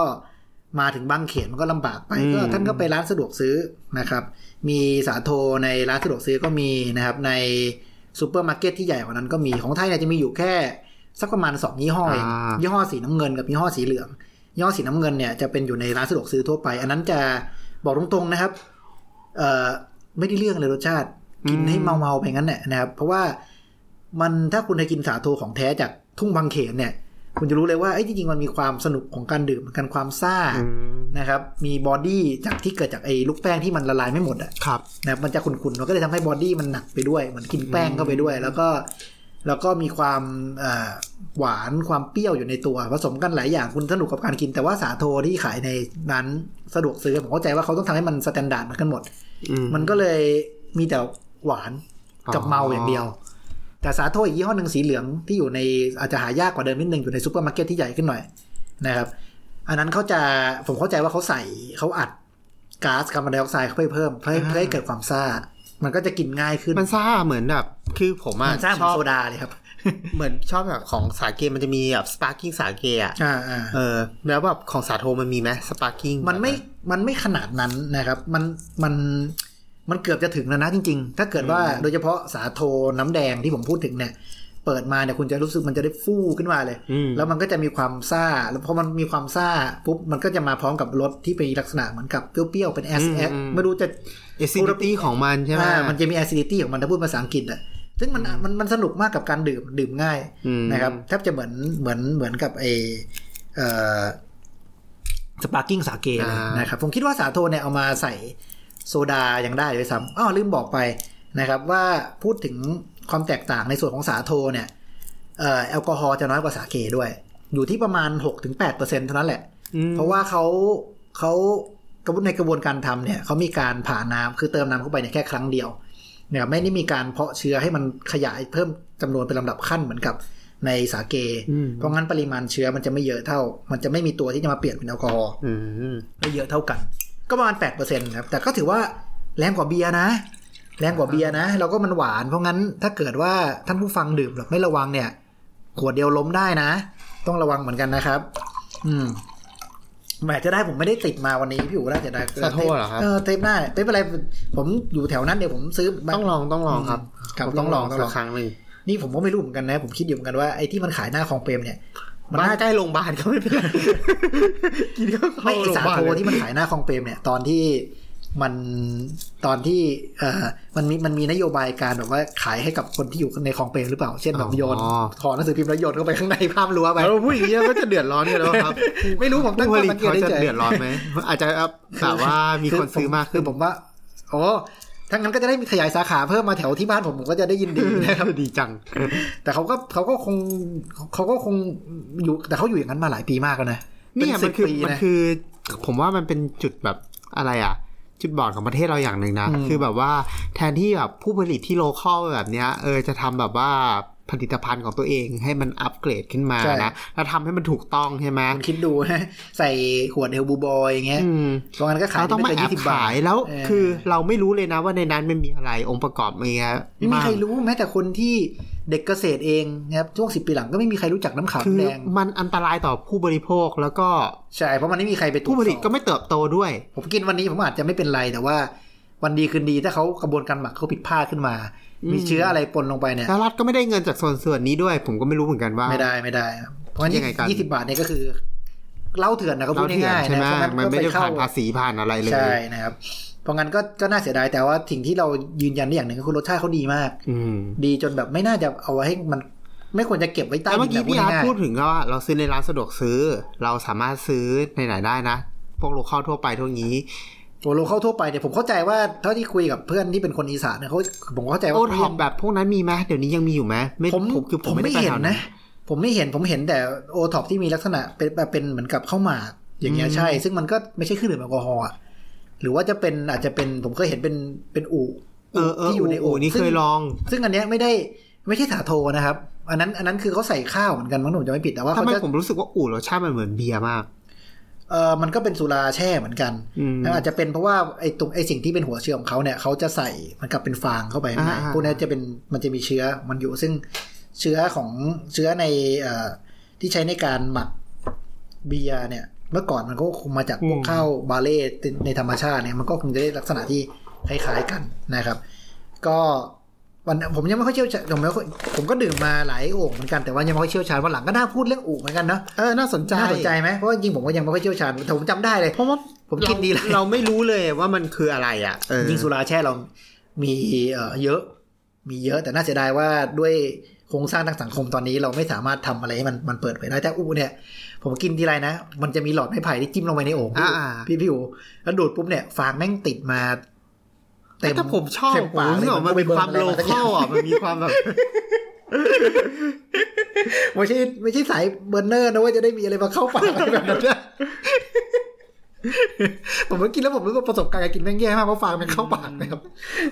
มาถึงบางเขนมันก็ลำบากไปอืมก็ท่านก็ไปร้านสะดวกซื้อนะครับ มีสาโทในร้านสะดวกซื้อก็มีนะครับ ในซูเปอร์มาร์เก็ตที่ใหญ่กว่านั้นก็มีของไทยเนี่ยจะมีอยู่แค่สักประมาณสองยี่ห้อเองอ่ายี่ห้อสีน้ำเงินกับยี่ห้อสีเหลืองยี่ห้อสีน้ำเงินเนี่ยจะเป็นอยู่ในร้านสะดวกซื้อทั่วไป อันนั้นจะบอกตรงๆนะครับ เอ่อไม่ได้เรื่องเลยรสชาติ กินให้เมาๆไปงั้นแหละนะครับ เพราะว่ามันถ้าคุณเคยกินสาโทของแท้จากทุ่งบางเขนเนี่ย คุณจะรู้เลยว่าไอ้จริงๆมันมีความสนุกของการดื่มเหมือนกันความซ่าอืมนะครับ มี body จากที่เกิดจากไอ้ลูกแป้งที่มันละลายไม่หมดอะครับนะครับมันจะขุ่นๆมันก็เลยทำให้ body มันหนักไปด้วยเหมือนกินแป้งเข้าไปด้วย แล้วก็ แล้วก็มีความเอ่อหวานความเปรี้ยวอยู่ในตัวผสมกันหลายอย่างคุณสนุกกับการกินแต่ว่าสาโทที่ขายในร้านสะดวกซื้อผมเข้าใจว่าเขาต้องทำให้มัน standard เหมือนกันหมดอืมมันก็เลยมีแต่หวานกับอ๋อเมาอย่างเดียว แต่สาโทอีกยี่ห้อหนึ่งสีเหลืองที่อยู่ในอาจจะหายากกว่าเดิมนิดนึงอยู่ในซูเปอร์มาร์เก็ตที่ใหญ่ขึ้นหน่อยนะครับ อันนั้นเขาจะผมเข้าใจว่าเขาใส่เขาอัดก๊าซคาร์บอนไดออกไซด์เข้าไปเพิ่มเพื่อให้เพื่อให้เกิดความซ่า มันก็จะกินง่ายขึ้นมันซ่าเหมือนแบบคือผมอะมันซ่าเหมืชอนชอบโซดาเลยครับเหมือนชอบแบบของสาเกมันจะมีแบบ sparkling สาเกอะอ่าอ่าเออ แล้วแบบของสาโทมันมีไหม sparkling มันไม่มันไม่ขนาดนั้นนะครับ มันมัน มันเกือบจะถึงแล้วนะจริง ๆ ถ้าเกิดว่าโดยเฉพาะสาโทน้ำแดงที่ผมพูดถึงเนี่ย เปิดมาเนี่ยคุณจะรู้สึกมันจะได้ฟู่ขึ้นมาเลยอืมแล้วมันก็จะมีความซ่า แล้วพอมันมีความซ่าปุ๊บมันก็จะมาพร้อมกับรสที่เป็นลักษณะเหมือนกับเปรี้ยวๆเป็นแอสแอสไม่รู้จะacidity ของมันใช่ไหมอ่ามันจะมี acidity ของมันถ้าพูดภาษาอังกฤษอะซึ่งมันมันมันสนุกมากกับการดื่มดื่มง่ายอืมนะครับแทบจะเหมือนเหมือนเหมือนกับไอ้เอ่อ sparkling สาเกเลยอ่านะครับ ผมคิดว่าสาโทเนี่ยเอามาใส่ โซดายังได้เลยซ้ำอ้อลืมบอกไปนะครับว่าพูดถึงความแตกต่างในส่วนของสาโทเนี่ยเอ่อแอลกอฮอล์จะน้อยกว่าสาเกด้วย อยู่ที่ประมาณ 6-8%เท่านั้นแหละอืมเพราะว่าเขาเขากระบวนในกระบวนการทำเนี่ยเขามีการผ่าน้ำคือเติมน้ำเข้าไปเนี่ยแค่ครั้งเดียวเนี่ยไม่ได้มีการเพาะเชื้อให้มันขยายเพิ่มจำนวนเป็นลำดับขั้นเหมือนกับในสาเกอืมเพราะงั้นปริมาณเชื้อมันจะไม่เยอะเท่า มันจะไม่มีตัวที่จะมาเปลี่ยนเป็นแอลกอฮอล์อืมไม่เยอะเท่ากัน ก็ประมาณแปดเปอร์เซ็นต์ครับ แต่ก็ถือว่าแรงกว่าเบียร์นะ แรงกว่าเบียร์นะ แล้วก็มันหวาน เพราะงั้นถ้าเกิดว่าท่านผู้ฟังดื่มแบบไม่ระวังเนี่ย ขวดเดียวล้มได้นะ ต้องระวังเหมือนกันนะครับ อืมแหมจะได้ผมไม่ได้ติดมาวันนี้พี่อู๋น่าจะได้สาโทเหรอครับ เออเทปหน้าไม่เป็นไรผมอยู่แถวนั้นเดี๋ยวผมซื้อมาต้องลองต้องลองครับครับต้องลองต้องลสัอกงครั้งหนึ่งนี่ผมก็ไม่รู้เหมือนกันนะ ผมคิดอยู่เหมือนกันว่าไอ้ที่มันขายหน้าคลองเปรมเนี่ย มันบ้านน่าใกล้โรงพยาบาลก็ไม่เป็นไรกินก็เข้าไม่ไอ้โรงพสายาบาลโทเลยที่มันขายหน้าคลองเปรมเนี่ย ตอนที่มันตอนที่เอ่อมันมีมันมีนโยบายการแบบว่าขายให้กับคนที่อยู่ในคลองเปรมหรือเปล่า เช่นแบบโยนถอดหนังสือพิมพ์แล้วโยนเข้าไปข้างในภาพรั้วไปแล้วพูดอย่างนี้ก็จะเดือดร้อนกันแล้วครับ ไม่รู้ผมตั้งผู้ผข้อลิตสังเกตเขาได้จะเฉยเดือดร้อนไหมอาจจะแบบว่ามีคนซื้อมากคืขึ้อนผมว่าโอ้ ถ้างั้นก็จะได้มีขยายสาขาเพิ่มมาแถวที่บ้านผมผมก็จะได้ยินดีนะครับดีจัง แต่เขาก็เขาก็คงเขาก็คงอยู่ แต่เขาอยู่อย่างนั้นมาหลายปีมากแล้วนะเนี่ยป็มันคือปีมันนะคือ ผมว่ามันเป็นจุดแบบอะไรอะ จุดบอดของประเทศเราอย่างหนึ่งนะอืมคือแบบว่าแทนที่แบบผู้ผลิตที่โลคอลแบบเนี้ย เออจะทำแบบว่า ผลิตภัณฑ์ของตัวเองให้มันอัปเกรดขึ้นมานะแล้วทำให้มันถูกต้องใช่ไหมคุณคิดดูนะใส่ขวดเฮลบูบอยอย่างเงี้ยอืมตรงนั้นก็ขายเราต้องมาไเกินแอบ20บาขาทยแล้วเออคือเราไม่รู้เลยนะว่าในนั้นมันมีอะไรองค์ประกอบมีอะไรไม่มีใครบ้างรู้แม้แต่คนที่เด็กเกษตรเองนะครับช่วงสิบปีหลังก็ไม่มีใครรู้จักน้ำขาวคือแดงมันอันตรายต่อผู้บริโภคแล้วก็ใช่เพราะมันไม่มีใครไปตรวจผู้ผลิตสอบก็ไม่เติบโตด้วย ผมกินวันนี้ผมอาจจะไม่เป็นไรแต่ว่า วันดีคืนดีถ้าเขากระบวนการหมักเขาผิดพลาดขึ้นมาอืมมีเชื้ออะไรปนลงไปเนี่ยแล้วรัฐก็ไม่ได้เงินจากส่วนส่วนนี้ด้วย ผมก็ไม่รู้เหมือนกันว่าไม่ได้ไม่ได้ครับเพราะงั้นยังไงกันยี่สิบาทเนี่ยก็คือเหล้าเถื่อนนะก็พูเราดเถื่อนง่ายๆใช่ไหมนะเพราะงั้นมันก็ไม่ไปได้เข้าผ่านภาษีผ่านอะไรเลยใช่นะครับเพราะงั้นก็ก็น่าเสียดายแต่ว่าสิ่งที่เรายืนยันได้อย่างหนึ่งก็คือรสชาติเขาดีมาก อืมดีจนแบบไม่น่าจะเอาไว้ให้มัน ไม่ควรจะเก็บไว้ใต้แต่เมื่อดิกี้นพี่อาร์ตง่ายๆพูดถึงว่าเราซื้อในร้านสะดวกซื้อ เราสามารถซื้อในไหนได้นะ พวกโลคอลทั่วไปทั่วนี้ ตัวโลเข้าทั่วไปเนี่ยผมเข้าใจว่าเท่าที่คุยกับเพื่อนที่เป็นคนอีสานเนี่ยเขาผมเข้าใจว่าโอเขาท็อยัปงแบบพวกนั้นมีไหมเดี๋ยวนี้ยังมีอยู่ไหมไม่ผมผมคือผผมมไม่ไม่ได้ไปเห็นแถวนะ ผมไม่เห็นผมเห็นแต่โอท็อปที่มีลักษณะเป็นแบบเป็นเหมือนกับข้าวหมากอย่างเงี้ยอืมใช่ ซึ่งมันก็ไม่ใช่เครื่องดื่มแอลกอฮอล์อะหรือว่าจะเป็นอาจจะเป็นผมเคยเห็นเป็นเป็นอู่เออเออที่อยู่ในโอ้อู่นี่ซึ่เคงยลอง ซึ่งอันเนี้ยไม่ได้ไม่ใช่สาโทนะครับ อันนั้นอันนั้นคือเขาใส่ข้าวเหมือนกันมั้งผมจะไม่ผิดแต่ว่าทำเขาไมจะผมรู้สึกว่าอู่รสชาติมันเหมือนเบียร์มาก เออมันก็เป็นสุราแช่เหมือนกันอืมแล้วอาจจะเป็นเพราะว่าไอ้ตรงไอ้สิ่งที่เป็นหัวเชื้อของเขาเนี่ยเขาจะใส่เหมันกับเป็นฟางเข้าไปข้างในอ่าพวกนี้จะเป็นมันจะมีเชื้อมันอยู่ซึ่งเชื้อของเชื้อในเอ่อที่ใช้ในการหมักเบียร์เนี่ย เมื่อก่อนมันก็คงมาจากพวกข้าวบาเล่ในธรรมชาติเนี่ยมันก็คงจะได้ลักษณะที่คล้ายๆกันนะครับ ก็ วันผมยังไม่ค่อยเชี่ยวชาญผมไม่ค่อยผมก็ดื่มมาหลายโอ่งเหมือนกันแต่ว่ายังไม่ค่อยเชี่ยวชาญวันหลังก็น่าพูดเรื่องอู่เหมือนกันเนาะเออน่าสนใจน่าสนใจไหมเพราะว่าจริงๆผมก็ยังไม่ค่อยเชี่ยวชาญแต่ผมจำได้เลยเพราะว่าผมกินดีแล้วเราไม่รู้เลยว่ามันคืออะไรอะเออยิ่งสุราแช่เรามีเอ่อเยอะ มีเยอะแต่น่าเสียดายว่าด้วยโครงสร้างทางสังคมตอนนี้เราไม่สามารถทำอะไรให้มันมันเปิดเผยได้แต่อูเนี่ย ผมกินทีไรนะ มันจะมีหลอดไม้ไผ่ที่จิ้มลงไปในโอ่งพี่อ่าพี่พี่อูแล้วดูดปุ๊บเนี่ยฟางแม่งติดมา แต่ถ้าผมชอบเต็มผมปากรู้สึกว่ามันมีความเลยโลมันคอลอะมันมีความแบบไม่ใช่ไม่ใช่สายเบอร์เนอร์นะว่าจะได้มีอะไรมาเข้าปากอะไรแบบนั้นนะผมก็กินแล้วผมรู้ว่าประสบการณ์การกินแม่งแย่มากเพราะฟางมันเข้าปากนะครับ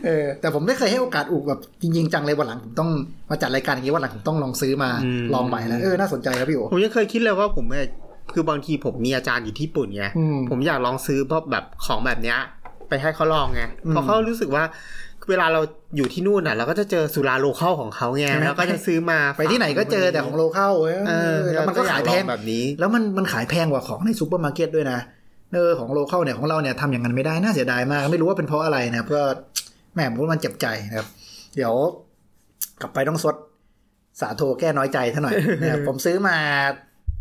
เออแต่ผมไม่เคยให้โอกาสอุแบบจริงๆจังเลยวันหลังผมต้องมาจัดรายการอย่างนี้วันหลังผมต้องลองซื้อมาอืมลองใหม่แล้วเออน่าสนใจครับพี่โอผมยังเคยคิดเลยว่าผมเนี่ยคือบางทีผมมีอาจารย์อยู่ที่ญี่ปุ่นไงอืมผมอยากลองซื้อเพราะแบบของแบบเนี้ย ไปให้เขาลองไงอืมเพราะเขารู้สึกว่าเวลาเราอยู่ที่นู่นอะ เราก็จะเจอสุรา local ของเขาไงใช่ไหมแล้วก็จะซื้อมาไปที่ไหนก็เจอแต่ของ local เว้ยเออแล้วมันก็ขายแพงแบบนี้ แล้วมันมันขายแพงกว่าของในซูเปอร์มาร์เก็ตด้วยนะเออของโลเคอลเนี่ยของเราเนี่ยทำอย่างนั้นไม่ได้น่าเสียดายมาก ไม่รู้ว่าเป็นเพราะอะไรนะครับก็แหมผมว่ามันเจ็บใจนะครับ เดี๋ยวกลับไปต้องซดสาโทแก้น้อยใจท่าหน่อยนะครับผมซื้อมา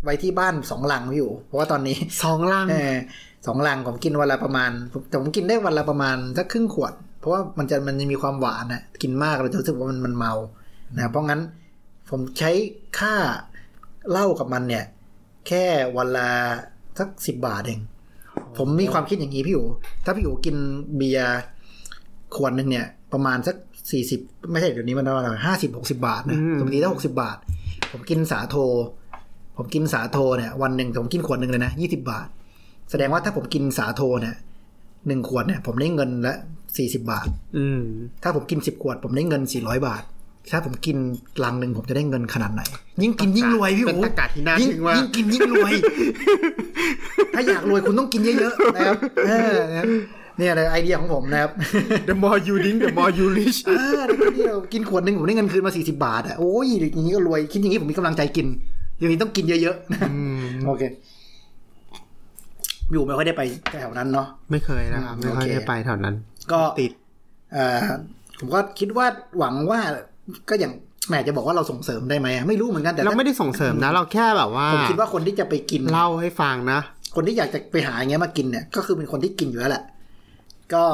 ไว้ที่บ้านสองลังพี่อยู่ เพราะว่าตอนนี้สองลังเออ สองลังผมกินวันละประมาณแต่ผมกินได้วันละประมาณสักครึ่งขวด เพราะว่ามันจะมันจะมีความหวานนะกินมากเราจะรู้สึกว่ามันมันเมานะเพราะงั้นผมใช้ค่าเหล้ากับมันเนี่ย แค่วันละสักสิบบาทเอง ผมมีความคิดอย่างนี้พี่อยู่ถ้าพี่อยู่กินเบียร์ขวดหนึ่งเนี่ย ประมาณสักสี่สิบไม่ใช่เดี๋ยวนี้มันประมาณห้าสิบหกสิบาทนะอืมปกติถ้าหกสิบาท ผมกินสาโท ผมกินสาโทเนี่ย วันหนึ่งผมกินขวดหนึ่งเลยนะยี่สิบาท แสดงว่าถ้าผมกินสาโทเนี่ยหนึ่งขวดเนี่ย ผมได้เงินละสี่สิบาท อืมถ้าผมกินสิบขวด ผมได้เงินสี่ร้อยบาท ถ้าผมกินลังหนึ่งผมจะได้เงินขนาดไหน ยิ่งกินยิ่งรวยพี่เป็นโอ้ตะกาศที่น่ายิ่งทึ่งว่ายิ่งกินยิ่งรวย ถ้าอยากรวยคุณต้องกินเยอะๆนะครับเออนะครับเนี่ยเลยไอเดียของผมนะครับ the more you drink the more you rich เออที่เรากินขวดหนึ่งผมได้เงินคืนมาสี่สิบาทอะโอ้ยอย่างนี้ก็รวยคิดอย่างนี้ผมมีกำลังใจกิน อย่างนี้ต้องกินเยอะๆนะอืมโอเค อยู่ไม่ค่อยได้ไปแถวนั้นเนาะไม่เคยนะครับ ไม่ค่อยโอเคได้ไปแถวนั้น ก็ติดเอ่อผมก็คิดว่าหวังว่าก็อย่างแหมจะบอกว่าเราส่งเสริมได้ไหมอะไม่รู้เหมือนกันแต่เราถ้าไม่ได้ส่งเสริมนะ เราแค่แบบว่าผมคิดว่าคนที่จะไปกินเล่าให้ฟังนะ คนที่อยากจะไปหาอย่างเงี้ยมากินเนี่ย ก็คือเป็นคนที่กินอยู่แล้วแหละก็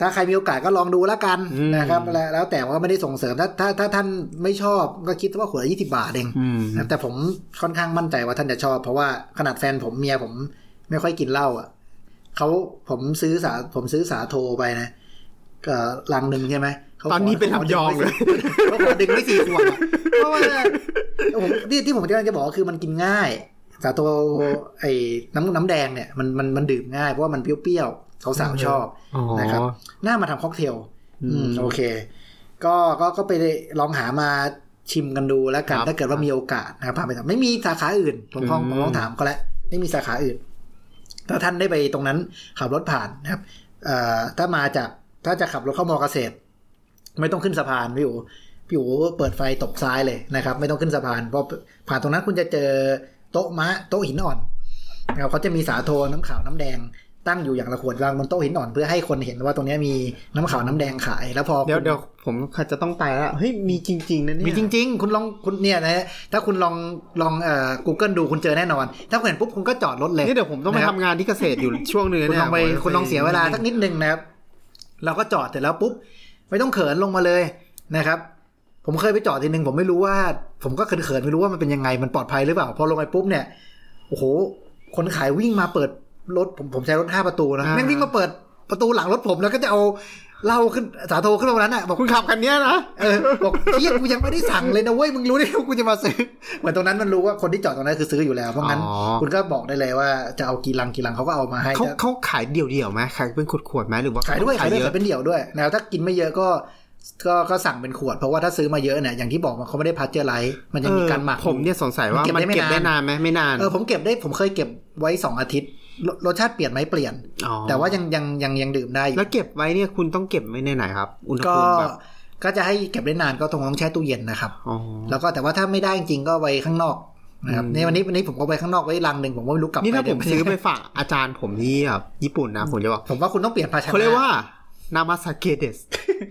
ถ้าใครมีโอกาสก็ลองดูแล้วกันอืมนะครับแล้วแล้วแต่ว่าไม่ได้ส่งเสริมถ้าถ้าถ้าท่านไม่ชอบก็คิดว่าขวดละยี่สิบาทเองอืมนะแต่ผมค่อนข้างมั่นใจว่าท่านจะชอบ เพราะว่าขนาดแฟนผมเมียผม ไม่ค่อยกินเหล้าอะเขาผมซื้อสาผมซื้อสาโทไปนะก็ลังหนึ่งใช่ไหมขาตอนนี้เป็นขาขลำยองเลยเขาขอดึงไม่สี่ขวดอะเพราะว่าผมที่ที่ผมกำลังจะบอกก็คือมันกินง่าย สาโทไอ้น้ำน้ำแดงเนี่ยมันมันมันดื่มง่ายเพราะว่ามันเปรี้ยวๆสาวๆชอบอ๋อนะครับน่ามาทำค็อกเทลอืมอืมโอเค ก็ก็ก็ไปลองหามาชิมกันดูแล้วกันครับถ้าเกิดว่ามีโอกาสนะครับพาไปทำไม่มีสาขาอื่นผมลองอืมผมลองถามเขาแล้วไม่มีสาขาอื่น ถ้าท่านได้ไปตรงนั้นขับรถผ่านนะครับถ้ามาจากถ้าจะขับรถเข้ามอเกษตร ไม่ต้องขึ้นสะพานพี่อูพี่อูเปิดไฟตบซ้ายเลยนะครับ ไม่ต้องขึ้นสะพานเพราะผ่านตรงนั้นคุณจะเจอโต๊ะมะโต๊ะหินอ่อนนะครับเขาจะมีสาโทน้ำขาวน้ำแดง ตั้งอยู่อย่างละขวดวางบนโต๊ะหินอ่อนเพื่อให้คนเห็นว่าตรงเนี้ยมีน้ำขาวน้ำแดงขายแล้วพอเดี๋ยวคุณเดี๋ยวผมจะต้องไปแล้วเฮ้ยมีจริงๆนะเนี่ยมีจริง ๆ คุณลองคุณเนี่ยนะถ้าคุณลองลองเอ่อ Google ดูคุณเจอแน่นอน ถ้าคุณเห็นปุ๊บคุณก็จอดรถเลยนี่เดี๋ยวผมต้องไปนะครับทำงานที่เกษตรอยู่ช่วงหนึงคุณเนี่ยลองไปผมคุณลองเสียเวลาสักนิดนึงนะครับเราก็จอดเสร็จแล้วปุ๊บไม่ต้องเขินลงมาเลยนะครับ ผมเคยไปจอดทีนึงผมไม่รู้ว่า ผมก็เขินๆไม่รู้ว่ามันเป็นยังไงมันปลอดภัยหรือเปล่าพอลงไปปุ๊บเนี่ยโอ้โหคนขายวิ่งมาเปิด รถผมผมใช้รถห้าประตูนะแม่งวิ่งมาเปิดประตูหลังรถผมแล้วก็จะเอาเหล้าขึ้นสาโทขึ้นมานั้นอะบอกคุณขับคันเนี้ยนะเออบอกเฮียกูยังไม่ได้สั่งเลยนะเว้ยมึงรู้ได้ไงว่ากูจะมาซื้อเหมือนตรงนั้นมันรู้ว่าคนที่จอดตรงนั้นคือซื้ออยู่แล้วเพราะงั้นอ๋อคุณก็บอกได้เลยว่าจะเอากี่ลังกี่ลังเขาก็เอามาให้เขาจะเขาขายเดี่ยวๆไหมขายเป็นขวดๆไหมหรือว่าขายด้วยขาขายยด้วยเยอะขายเป็นเดี่ยวด้วยนะครับถ้ากินไม่เยอะก็ก็ก็สั่งเป็นขวดเพราะว่าถ้าซื้อมาเยอะเนี่ยอย่างที่บอกมันเขาไม่ได้ pasteurize มันยังมีการหมักผมเนี่ยสงสัยว่ามันเก็บมันได้ไม่เก็บได้นานนานไหมไม่นานเออผมเก็บได้ผมเคยเก็บไว้สองอาทิตย์ รรสชาติเปลี่ยนไหมเปลี่ยนอ๋อแต่ว่ายังยังยังยังดื่มได้อยู่แล้วเก็บไว้เนี่ยคุณต้องเก็บไว้ในไหนครับ ก็อุณหภูมิแบบก็จะให้เก็บได้นานก็ต้องต้องแช่ตู้เย็นนะครับอ๋อแล้วก็แต่ว่าถ้าไม่ได้จริงๆก็ไว้ข้างนอกนะครับอืมในวันนี้วันนี้ผมก็ไว้ข้างนอกไว้ลังหนึ่งผมก็ไม่รู้กลับนี่ถ้าไปผมเดี๋ยวซื้อไปฝากอาจารย์ผมที่แบบญี่ปุ่นนะผมจะบอกผมว่าคุณต้องเปลี่ยนภาชนะเขาเรียกว่า นามาสเกเดส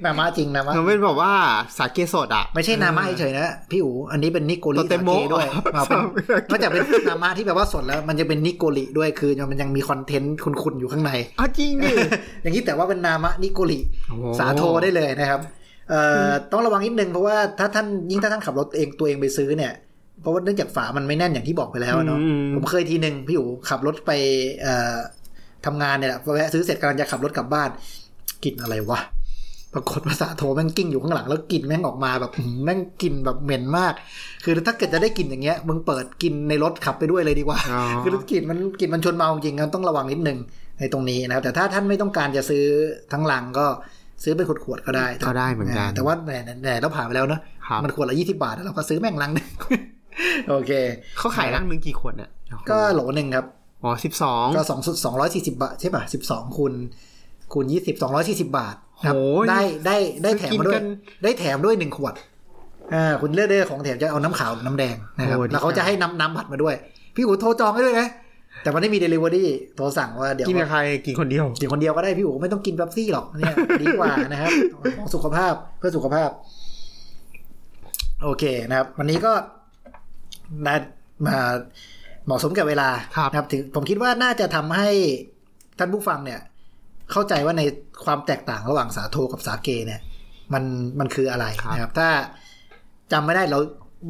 นามะจริงนามะมันเป็นแบบว่าสาเกสดอะ ไม่ใช่นามะเฉยๆนะพี่อู๋อันนี้เป็นนิโกริโตเตสาโมะเกด้วยอ๋อเอาเป็นนอกจากเป็นนามะที่แบบว่าสดแล้ว มันจะเป็นนิโกริด้วยคือมันยังมีคอนเทนต์คุณๆอยู่ข้างในอ๋อจริงดิอย่างนี้แต่ว่าเป็นนามะนิโกริโอ้สาโทได้เลยนะครับเอ่อต้องระวังนิดนึงเพราะว่าถ้าท่านยิ่งถ้าท่านขับรถเองตัวเองไปซื้อเนี่ยเพราะว่าเนื่องจากฝามันไม่แน่นอย่างที่บอกไปแล้วอะเนาะอืมผมเคยทีหนึ่งพี่อู๋ขับรถไปเอ่อทำงานเนี่ยแหละพอแวะซื้อเสร็จกำลังจะขับรถกลับบ้าน กลิ่นอะไรวะปรากฏภาษาโทแม่งกิ้งอยู่ข้างหลังแล้วกลิ่นแม่งออกมาแบบอื้อหือแม่งกลิ่นแบบเหม็นมาก คือถ้าเกิดจะได้กลิ่นอย่างเงี้ยมึงเปิดกินในรถขับไปด้วยเลยดีกว่าอ๋อคือกลิ่นมันกลิ่นมันชวนเมาจริงๆต้องระวังนิดนึงในตรงนี้นะครับ แต่ถ้าท่านไม่ต้องการจะซื้อทั้งลังก็ซื้อเป็นขวดๆก็ได้ก็ได้เหมือนกันแต่ว่าแหน่แหน่เราผ่านไปแล้วเนอะครับมันขวดละยี่สิบาทแล้วเราก็ซื้อแม่งลังหนึงโอเคเขาขายร่างหนึ่งกี่ขวดเนี่ยก็โหลหนึ่งครับอ๋อสิบสองก็สองสองร้อยสี่สิบาทใช่ป่ะสิบสองคูณ คูณยี่สิบสองร้อยสี่สิบาทครับโอ้ยได้ได้ได้แถมมาด้วกิยนกันได้แถมด้วยหนึ่งขวดอ่าคุณเลือกได้ของแถมจะเอาน้ำขาวหรือน้ำแดงนะครับโอ้ดีแล้วเขาจะให้น้ำน้ำผัดมาด้วย พี่อู๋โทรจองให้ด้วยนะแต่มันไม่มีเดลิเวอรี่โทรสั่งว่าเดี๋ยวกินกับใครกินคนเดียวกินคนเดียวก็ได้พี่อู๋ไม่ต้องกินเป๊ปซี่หรอกเนี่ยดีกว่านะครับของสุขภาพเพื่อสุขภาพ โอเคนะครับ วันนี้ก็ได้มาเหมาะสมกับเวลาครับนะครับถึงผมคิดว่าน่าจะทำให้ท่านผู้ฟังเนี่ย เข้าใจว่าในความแตกต่างระหว่างสาโทกับสาเกเนี่ย มันมันคืออะไรนะครับ ถ้าจำไม่ได้เรา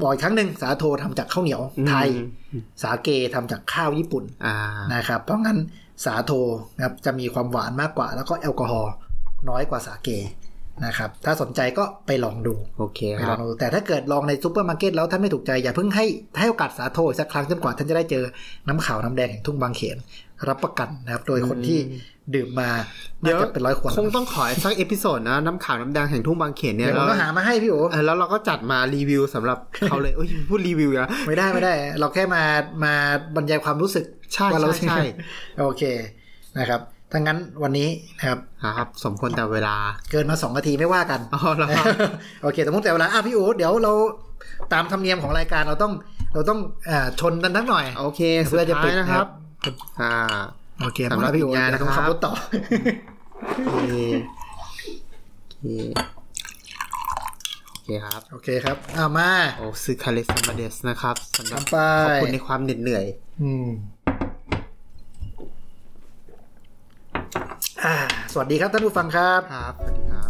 บอกอีกครั้งหนึ่งสาโททำจากข้าวเหนียวไทยอืมสาเกทำจากข้าวญี่ปุ่นอ่านะครับ เพราะงั้นสาโทนะครับจะมีความหวานมากกว่า แล้วก็แอลกอฮอล์น้อยกว่าสาเกนะครับ ถ้าสนใจก็ไปลองดูโอเคครับไปคลองดูแต่ถ้าเกิดลองในซูเปอร์มาร์เก็ตแล้วท่านไม่ถูกใจอย่าเพิ่งให้ให้โอกาสสาโทอีกสักครั้งจนกว่าท่านจะได้เจอน้ำขาวน้ำแดงแห่งทุ่งบางเขนรับประกันนะครับ โดยคนที่ ดื่มมาเดี๋ยวน่ายวจะเป็นร้อยขวดคงต้องขออีกสัก episode นะน้ำขาวน้ำแดงแห่งทุ่งบางเขนเนี่ยเดี๋ยวผมก็หามาให้พี่โอเออแล้วเราก็จัดมารีวิวสำหรับเขาเลยโอ้ยพูดรีวิวแล้วไม่ได้ไม่ได้ เราแค่มามาบรรยายความรู้สึกใช่ว่าเราใช่ใช่โอเคนะครับถ้างั้นวันนี้นะครับครับ สมควรแต่เวลาเกินมาสองนาทีไม่ว่ากันอ๋อแล้วครับโอเคแต่มุ่งแต่เวลาอะพี่อู๋เดี๋ยวเราตามธรรมเนียมของรายการเราต้องเราต้องอ่าชนกันทั้งหน่อย โอเคเพื่อจะปิดสุท้ายนะครับ อ่า โอเคสำหรับมาพี่อู๋อีกงานเดี๋ยวต้องนะครับขับรถต่อโอเคโอเคโอเคครับ โอเคครับอ่ามาโอ้ซึคาเลสมาเดสนะครับสำหรับทำไปขอบคุณในความเหน็ดเหนื่อย อืมอ่า สวัสดีครับท่านผู้ฟังครับครับสวัสดีครับ